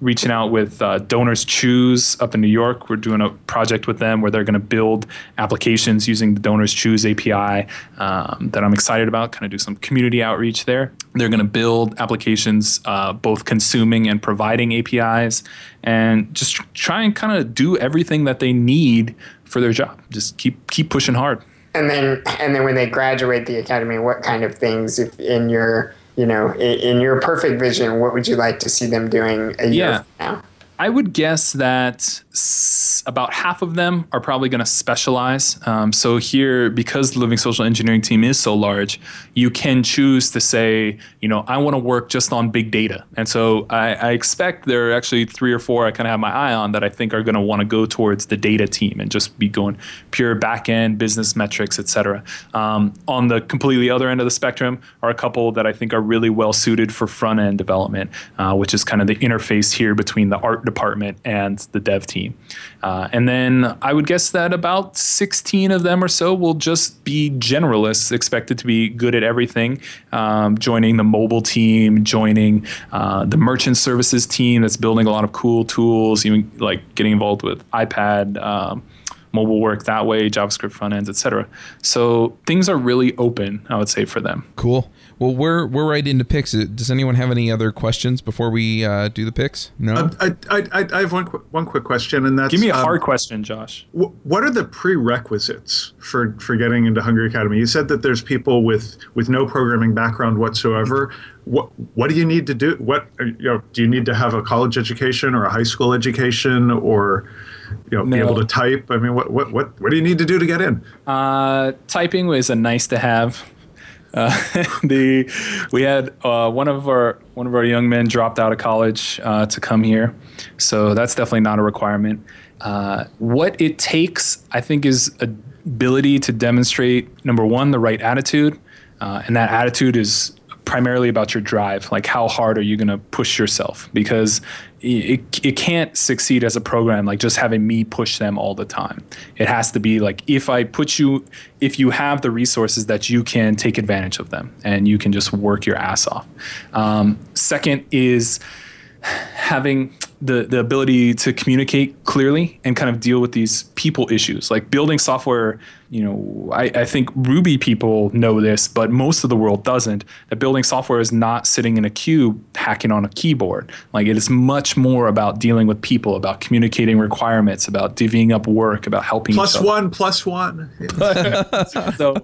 reaching out with uh, Donors Choose up in New York. We're doing a project with them where they're going to build applications using the Donors Choose API um, that I'm excited about. Kind of do some community outreach there. They're going to build applications uh, both consuming and providing APIs and just try and kind of do everything that they need for their job. Just keep keep pushing hard. And then and then when they graduate the academy, what kind of things if in your you know in, in your perfect vision, what would you like to see them doing a year yeah. from now? I would guess that about half of them are probably going to specialize. Um, so here, because the Living Social Engineering team is so large, you can choose to say, you know, I want to work just on big data. And so I, I expect there are actually three or four I kind of have my eye on that I think are going to want to go towards the data team and just be going pure back end business metrics, et cetera. Um, on the completely other end of the spectrum are a couple that I think are really well suited for front end development, uh, which is kind of the interface here between the art department and the dev team. Uh, and then I would guess that about 16 of them or so will just be generalists, expected to be good at everything, um, joining the mobile team, joining uh, the merchant services team that's building a lot of cool tools, even like getting involved with iPad. Um, mobile work that way, JavaScript front ends, etc. So things are really open, I would say, for them. Cool. Well, we're we're right into picks. Uh, does anyone have any other questions before we uh, do the picks? No. I, I, I, I have one qu- one quick question, and that's Give me a um, hard question, Josh. wh- what are the prerequisites for for getting into Hungry Academy? You said that there's people with with no programming background whatsoever. What what do you need to do? What uh, you know? Do you need to have a college education or a high school education or you know be able to type? I mean, what what what what do you need to do to get in? Uh, typing was a nice to have. Uh, (laughs) the we had uh, one of our one of our young men dropped out of college uh, to come here, so that's definitely not a requirement. Uh, what it takes, I think, is ability to demonstrate number one the right attitude, uh, and that attitude is primarily about your drive. Like, how hard are you going to push yourself? Because it, it can't succeed as a program like just having me push them all the time. It has to be like if I put you, if you have the resources that you can take advantage of them and you can just work your ass off. Um, second is (sighs) having the the ability to communicate clearly and kind of deal with these people issues. Like building software you know I, I think ruby people know this but most of the world doesn't that building software is not sitting in a cube hacking on a keyboard. Like it is much more about dealing with people about communicating requirements about divvying up work about helping Plus each other. one, plus one. (laughs) so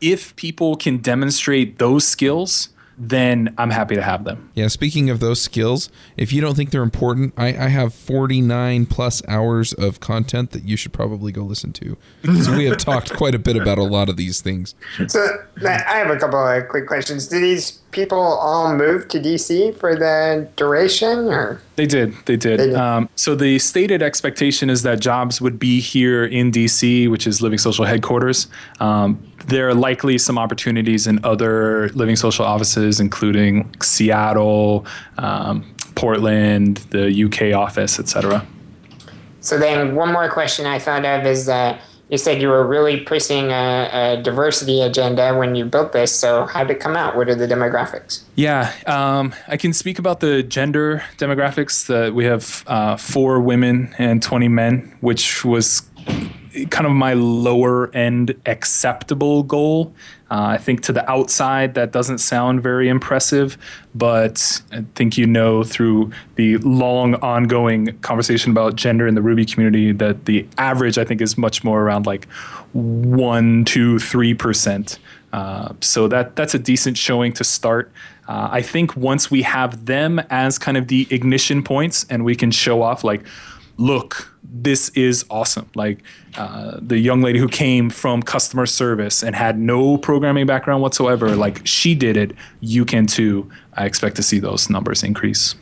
if people can demonstrate those skills then i'm happy to have them Yeah, speaking of those skills, if you don't think they're important, I, I have 49 plus hours of content that you should probably go listen to. So we have talked quite a bit about a lot of these things. So I I have a couple of quick questions. Do these people all move to DC for the duration, or They did. They did. They did. Um, so the stated expectation is that jobs would be here in DC, which is Living Social headquarters. Um, there are likely some opportunities in other Living Social offices, including Seattle, um, Portland, the UK office, etc. so? Then one more question I thought of is that you said you were really pushing a, a diversity agenda when you built this. So how did it come out? What are the demographics? Yeah, um, I can speak about the gender demographics. That we have uh, four women and 20 men, which was kind of my lower end acceptable goal. Uh, I think to the outside that doesn't sound very impressive, but I think you know through the long ongoing conversation about gender in the Ruby community that the average I think is much more around like one, two, three percent. Uh, so that that's a decent showing to start. Uh, I think once we have them as kind of the ignition points, and we can show off like, look, this is awesome. Like uh, the young lady who came from customer service and had no programming background whatsoever, like she did it. You can too. I expect to see those numbers increase.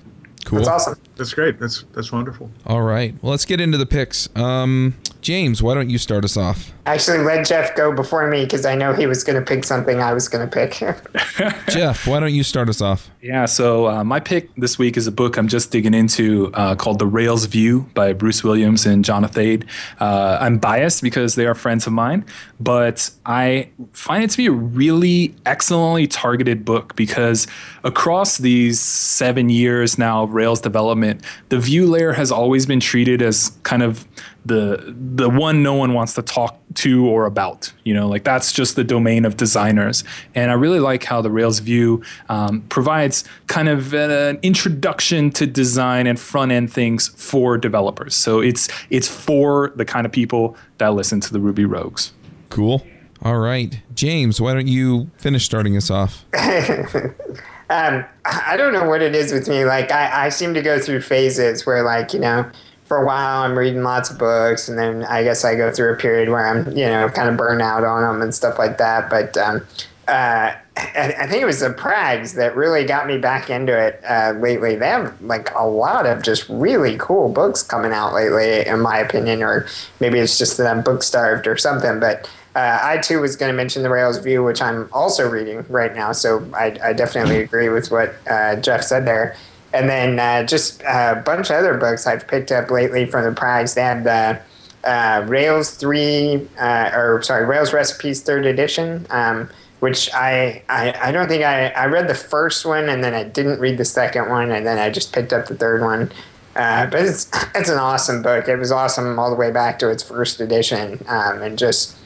Cool. That's awesome. That's great. That's that's wonderful. All right. Well, let's get into the picks. Um, James, why don't you start us off? Actually, let Jeff go before me because I know he was going to pick something I was going to pick. (laughs) Jeff, why don't you start us off? Yeah, so uh, my pick this week is a book I'm just digging into uh, called The Rails View by Bruce Williams and John Athayde. Uh, I'm biased because they are friends of mine, but I find it to be a really excellently targeted book because across these seven years now Rails development, the view layer has always been treated as kind of the the one no one wants to talk to or about. You know, like that's just the domain of designers. And I really like how the Rails View um, provides kind of an introduction to design and front end things for developers. So it's it's for the kind of people that listen to the Ruby Rogues. Cool. All right. James, why don't you finish starting us off? (laughs) um, I don't know what it is with me. Like, I, I seem to go through phases where, like, you know, for a while I'm reading lots of books, and then I guess I go through a period where I'm, you know, kind of burnt out on them and stuff like that. But um, uh, I, I think it was the Prags that really got me back into it uh, lately. They have like a lot of just really cool books coming out lately, in my opinion, or maybe it's just that I'm book starved or something. But uh, I too was going to mention the Rails View, which I'm also reading right now. So I, I definitely agree with what uh, Jeff said there. and then uh, just a bunch of other books I've picked up lately from the Prags. They have the uh, Rails 3, uh, or sorry, Rails Recipes 3rd edition, um, which I, I, I don't think I, I read the first one and then I didn't read the second one and then I just picked up the third one. Uh, but it's, (laughs) it's an awesome book. It was awesome all the way back to its first edition um, and just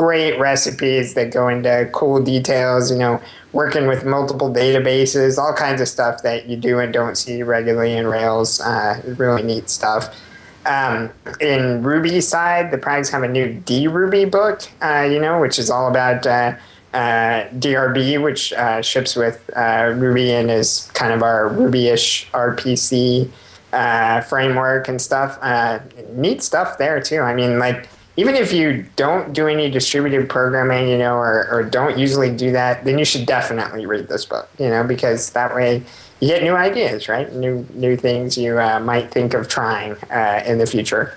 great recipes that go into cool details, you know, working with multiple databases, all kinds of stuff that you do and don't see regularly in Rails. Uh, really neat stuff. Um, in Ruby side, the Prags have a new DRuby book, uh, you know, which is all about uh, uh DRB, which uh, ships with uh, Ruby and is kind of our Ruby-ish RPC framework and stuff. neat stuff there too. I mean, like even if you don't do any distributed programming, you know, or, or don't usually do that, then you should definitely read this book, you know, because that way you get new ideas, right? New new things you uh, might think of trying uh, in the future.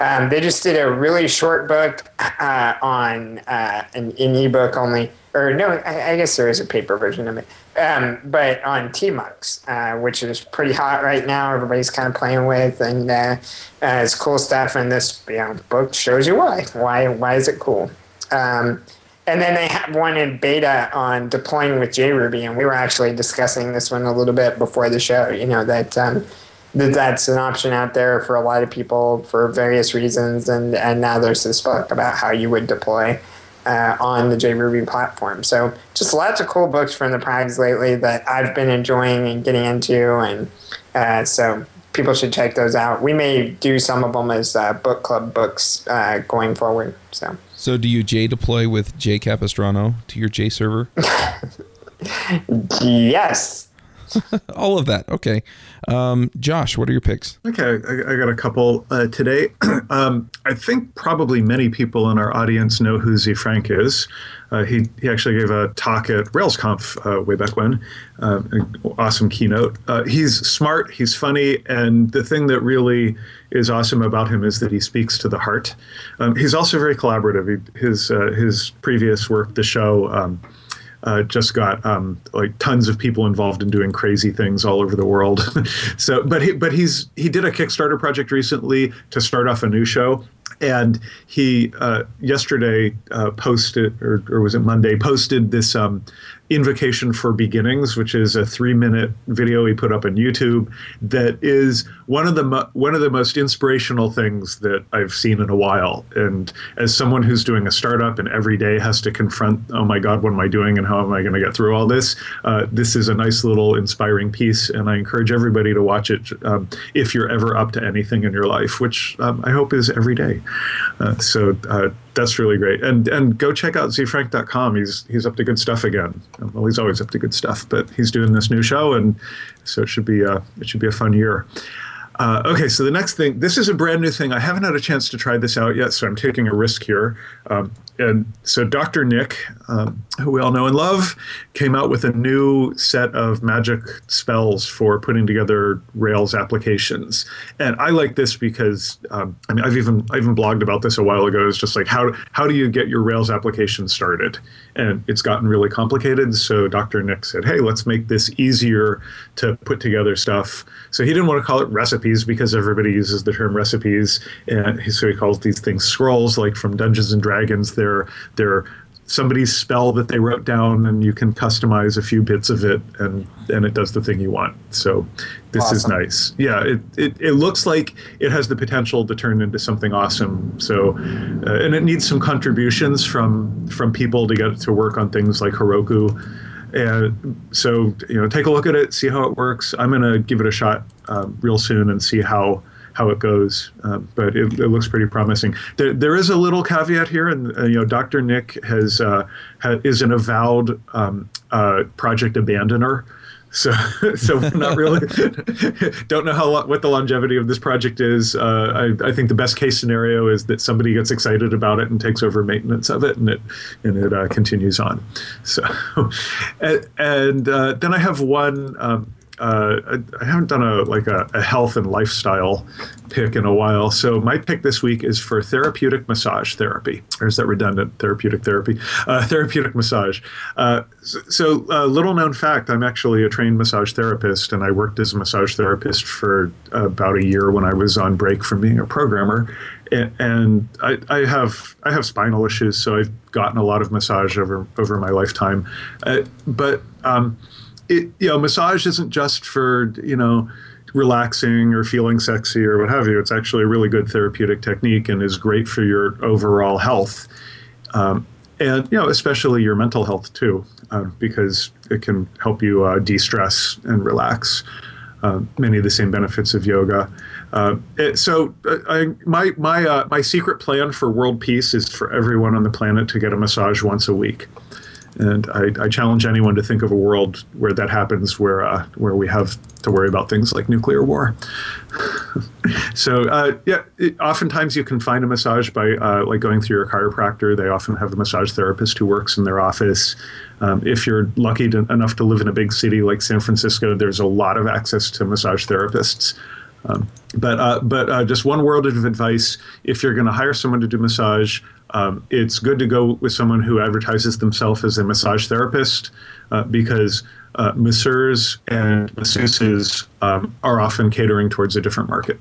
Um, they just did a really short book uh, on uh, an, an ebook only, or no, I, I, guess there is a paper version of it, um, but on tmux, uh, which is pretty hot right now. Everybody's kind of playing with, and uh, it's cool stuff. And this you know, book shows you why. Why why is it cool? Um, and then they have one in beta on deploying with JRuby, and we were actually discussing this one a little bit before the show. You know that um, that that's an option out there for a lot of people for various reasons, and and now there's this book about how you would deploy uh, on the JRuby platform. So just lots of cool books from the Prags lately that I've been enjoying and getting into, and uh, so people should check those out. We may do some of them as uh, book club books uh, going forward. So. So do you J deploy with J Capistrano to your J server? (laughs) yes. (laughs) All of that. Okay. Um, Josh, what are your picks? Okay, I, I got a couple uh, today. (clears throat) um, I think probably many people in our audience know who Ze Frank is. Uh, he, he actually gave a talk at RailsConf uh, way back when. Uh, awesome keynote. Uh, he's smart, he's funny, and the thing that really is awesome about him is that he speaks to the heart. Um, he's also very collaborative. He, his uh, his previous work, the show. Uh, just got um, like tons of people involved in doing crazy things all over the world. (laughs) so, but he, but he's he did a Kickstarter project recently to start off a new show, and he uh, yesterday uh, posted, or, or was it Monday, posted this um, Invocation for Beginnings, which is a three-minute video he put up on YouTube that is one of the mo- one of the most inspirational things that I've seen in a while. And as someone who's doing a startup and every day has to confront, oh my God, what am I doing and how am I going to get through all this? Uh, this is a nice little inspiring piece, and I encourage everybody to watch it um, if you're ever up to anything in your life, which um, I hope is every day. Uh, so uh, that's really great. And and go check out zefrank.com. He's he's up to good stuff again. Well, he's always up to good stuff, but he's doing this new show, and so it should be a, it should be a fun year. Uh, okay, so the next thing, this is a brand new thing. I haven't had a chance to try this out yet, so I'm taking a risk here. Um, and so Dr. Nick, um, who we all know and love, came out with a new set of magic spells for putting together Rails applications. And I like this because um, I mean I've even I even blogged about this a while ago. It's just like how how do you get your Rails application started? And it's gotten really complicated. So Dr. Nick said, hey, let's make this easier to put together stuff. So he didn't want to call it recipes because everybody uses the term recipes, and so he calls these things scrolls, like from Dungeons and Dragons. They're they're they're somebody's spell that they wrote down and you can customize a few bits of it and and it does the thing you want. So this awesome. is nice. Yeah it, it, it looks like it has the potential to turn into something awesome. So uh, and it needs some contributions from from people to get it to work on things like heroku. And so you know take a look at it see how it works. I'm going to give it a shot uh, real soon and see how how it goes. Uh, but it, it, looks pretty promising. There, there is a little caveat here, and uh, you know, Dr. Nick has, uh, ha, is an avowed um, uh, project abandoner. So, (laughs) so not really (laughs) don't know how what the longevity of this project is. Uh, I, I, think the best case scenario is that somebody gets excited about it and takes over maintenance of it, and it and it uh, continues on. So, (laughs) and, and then I have one. Um, uh, I, I haven't done a like a, a health and lifestyle pick in a while. So my pick this week is for therapeutic massage therapy. Or is that redundant? Therapeutic therapy, uh, (laughs) therapeutic massage. Uh, so, uh, little known fact: I'm actually a trained massage therapist, and I worked as a massage therapist for about a year when I was on break from being a programmer. And, and I, I have I have spinal issues, so I've gotten a lot of massage over over my lifetime. Uh, but um, it, you know, massage isn't just for you know relaxing or feeling sexy or what have you. It's actually a really good therapeutic technique and is great for your overall health, um, and you know, especially your mental health too, uh, because it can help you uh, de-stress and relax. Uh, many of the same benefits of yoga. Uh, it, so, uh, I, my my uh, my secret plan for world peace is for everyone on the planet to get a massage once a week. And I, I, challenge anyone to think of a world where that happens, where uh, where we have to worry about things like nuclear war. (laughs) so uh, yeah, it, oftentimes you can find a massage by uh, like going through your chiropractor. They often have a massage therapist who works in their office. Um, if you're lucky to, enough to live in a big city like San Francisco, there's a lot of access to massage therapists. Um, but uh, but uh, just one word of advice: if you're going to hire someone to do massage, um, it's good to go with someone who advertises themselves as a massage therapist uh, because uh, masseurs and masseuses um, are often catering towards a different market.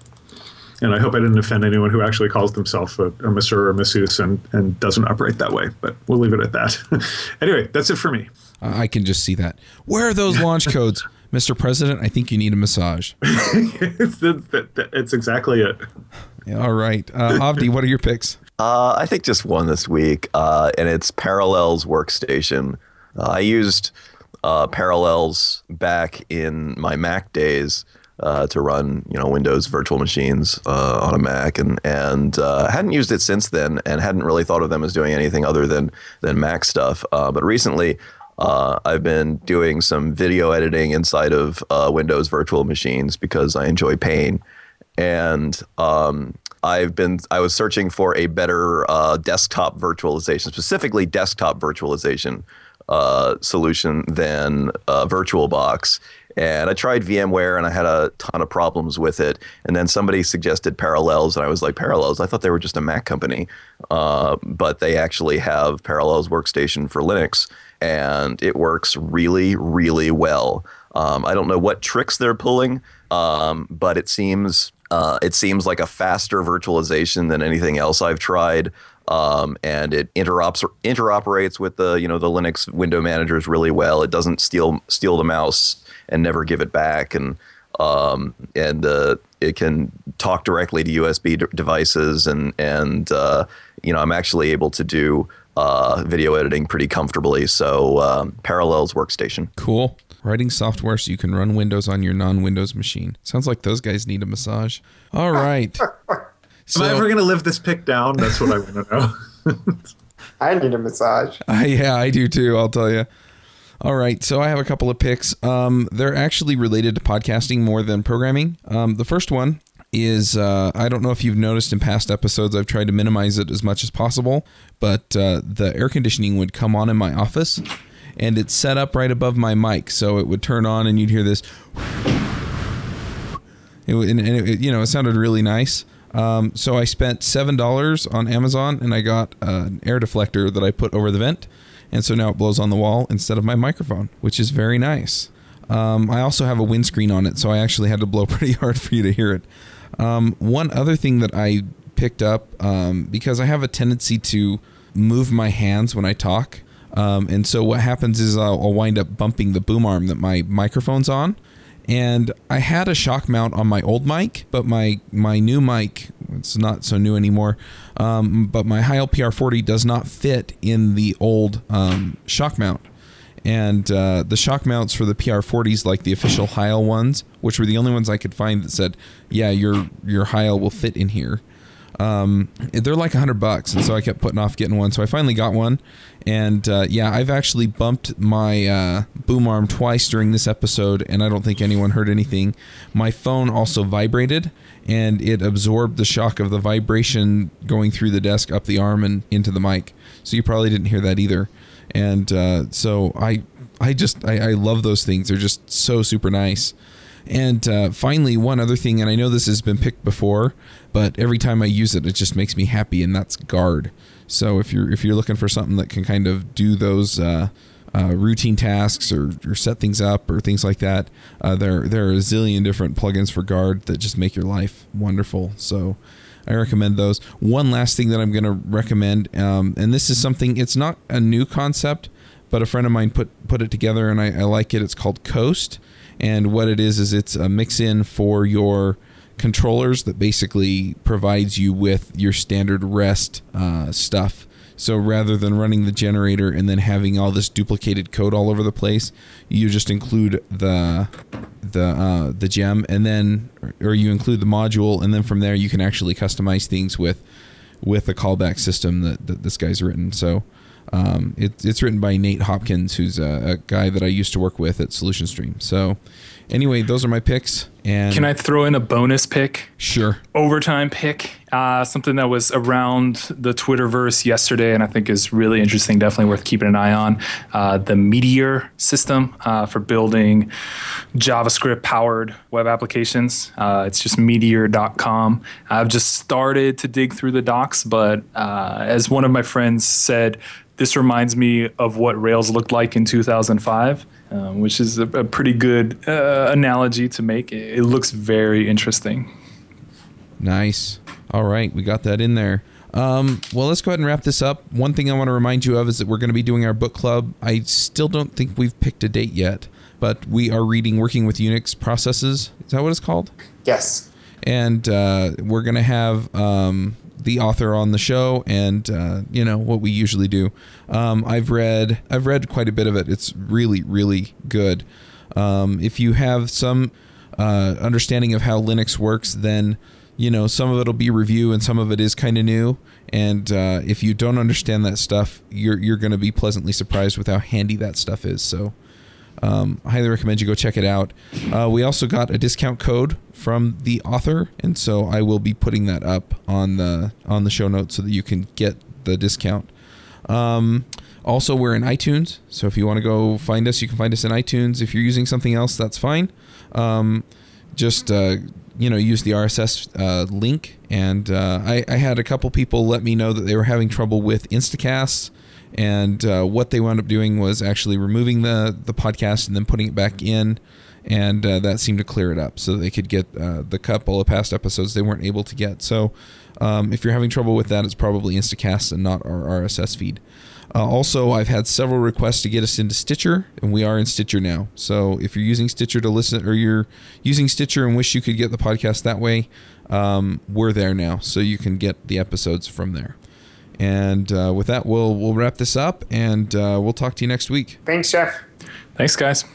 And I hope I didn't offend anyone who actually calls themselves a, a masseur or masseuse and, and doesn't operate that way, but we'll leave it at that. (laughs) anyway, that's it for me. I can just see that. Where are those launch (laughs) codes? Mr. President, I think you need a massage. (laughs) it's, it's, exactly it. All right. Uh, Avdi, what are your picks? Uh, I think just one this week, uh, and it's Parallels Workstation. Uh, I used uh, Parallels back in my Mac days uh, to run, you know, Windows virtual machines uh, on a Mac, and and hadn't used it since then, and hadn't really thought of them as doing anything other than than Mac stuff. but recently, I've been doing some video editing inside of Windows virtual machines because I enjoy pain. and um, I've been I was searching for a better uh, desktop virtualization, specifically desktop virtualization uh, solution than uh, VirtualBox. And I tried VMware and I had a ton of problems with it. And then somebody suggested Parallels, and I was like, Parallels? I thought they were just a Mac company. Uh, but they actually have Parallels Workstation for Linux, and it works really, really well. Um, I don't know what tricks they're pulling, um, but it seems uh, it seems like a faster virtualization than anything else I've tried. Um, and it interops interoperates with the you know the Linux window managers really well. It doesn't steal steal the mouse and never give it back, and um, and uh, it can talk directly to USB d- devices, and and uh, you know I'm actually able to do uh, video editing pretty comfortably. So um, Parallels Workstation. Cool writing software so you can run Windows on your non-Windows machine. Sounds like those guys need a massage. All right. so, (laughs) Am I ever going to live this pick down? That's what I want to know. (laughs) I need a massage. Uh, yeah, I do too. I'll tell you. All right, so I have a couple of picks. Um, they're actually related to podcasting more than programming. Um, the first one is uh, I don't know if you've noticed in past episodes, I've tried to minimize it as much as possible, but uh, the air conditioning would come on in my office and it's set up right above my mic, so it would turn on and you'd hear this. It, and, it, you know, it sounded really nice. Um, so I spent seven dollars on Amazon, and I got uh, an air deflector that I put over the vent, and so now it blows on the wall instead of my microphone, which is very nice. Um, I also have a windscreen on it, so I actually had to blow (laughs) pretty hard for you to hear it. Um, one other thing that I picked up um, because I have a tendency to move my hands when I talk. Um, and so what happens is I'll, I'll, wind up bumping the boom arm that my microphone's on. And I had a shock mount on my old mic, but my my new mic, it's not so new anymore. Um, but my Heil PR40 does not fit in the old um, shock mount. And uh, the shock mounts for the PR40s, like the official Heil ones, which were the only ones I could find that said, "Yeah, your your Heil will fit in here." Um, they're like a hundred bucks, and so I kept putting off getting one. So I finally got one, and uh, yeah, I've actually bumped my uh, boom arm twice during this episode, and I don't think anyone heard anything. My phone also vibrated, and it absorbed the shock of the vibration going through the desk up the arm and into the mic. So you probably didn't hear that either. And uh, so I I just I, I love those things. They're just so super nice. And uh, finally, one other thing, and I know this has been picked before, but every time I use it, it just makes me happy, and that's guard. So if you're if you're looking for something that can kind of do those uh, uh, routine tasks or, or set things up or things like that, uh, there there are a zillion different plugins for guard that just make your life wonderful. So I recommend those. One last thing that I'm going to recommend, um, and this is something it's not a new concept, but a friend of mine put put it together, and I, I like it. It's called Coast and what it is is it's a mix in for your controllers that basically provides you with your standard rest uh, stuff. So rather than running the generator and then having all this duplicated code all over the place, you just include the the uh, the gem and then or you include the module and then from there you can actually customize things with with the callback system that, that this guy's written. So um, it, it's written by Nate Hopkins, who's a, a, guy that I used to work with at Solution Stream. So, anyway, those are my picks. And can I throw in a bonus pick? Sure. Overtime pick, uh, something that was around the Twitterverse yesterday, and I think is really interesting. Definitely worth keeping an eye on. Uh, the Meteor system uh, for building JavaScript-powered web applications. Uh, it's just Meteor.com. I've just started to dig through the docs, but uh, as one of my friends said this reminds me of what Rails looked like in 2005, um, which is a, a pretty good uh, analogy to make. It, it looks very interesting. Nice. All right, we got that in there. Um, well, let's go ahead and wrap this up. One thing I want to remind you of is that we're going to be doing our book club. I still don't think we've picked a date yet, but we are reading Working with Unix Processes. Is that what it's called? Yes. And uh, we're going to have um, the author on the show and uh, you know what we usually do. Um, I've read I've read quite a bit of it. It's really really good. Um, if you have some uh, understanding of how Linux works, then you know some of it'll be review and some of it is kind of new. And uh, if you don't understand that stuff, you're you're going to be pleasantly surprised with how handy that stuff is. So um, I highly recommend you go check it out. Uh, we also got a discount code from the author, and so I will be putting that up on the on the show notes so that you can get the discount. Um, also, we're in iTunes, so if you want to go find us, you can find us in iTunes. If you're using something else, that's fine. Um, just uh, you know, use the RSS uh, link. And uh, I, I, had a couple people let me know that they were having trouble with Instacast and uh, what they wound up doing was actually removing the the podcast and then putting it back in. And uh, that seemed to clear it up so they could get uh, the couple of past episodes they weren't able to get. So um, if you're having trouble with that it's probably instacast and not our rss feed. Uh, also i've had several requests to get us into stitcher and we are in stitcher now. So if you're using stitcher to listen or you're using stitcher and wish you could get the podcast that way um, we're there now. So you can get the episodes from there and uh, with that, we'll we'll wrap this up, and uh, we'll talk to you next week. Thanks, Jeff. Thanks, guys.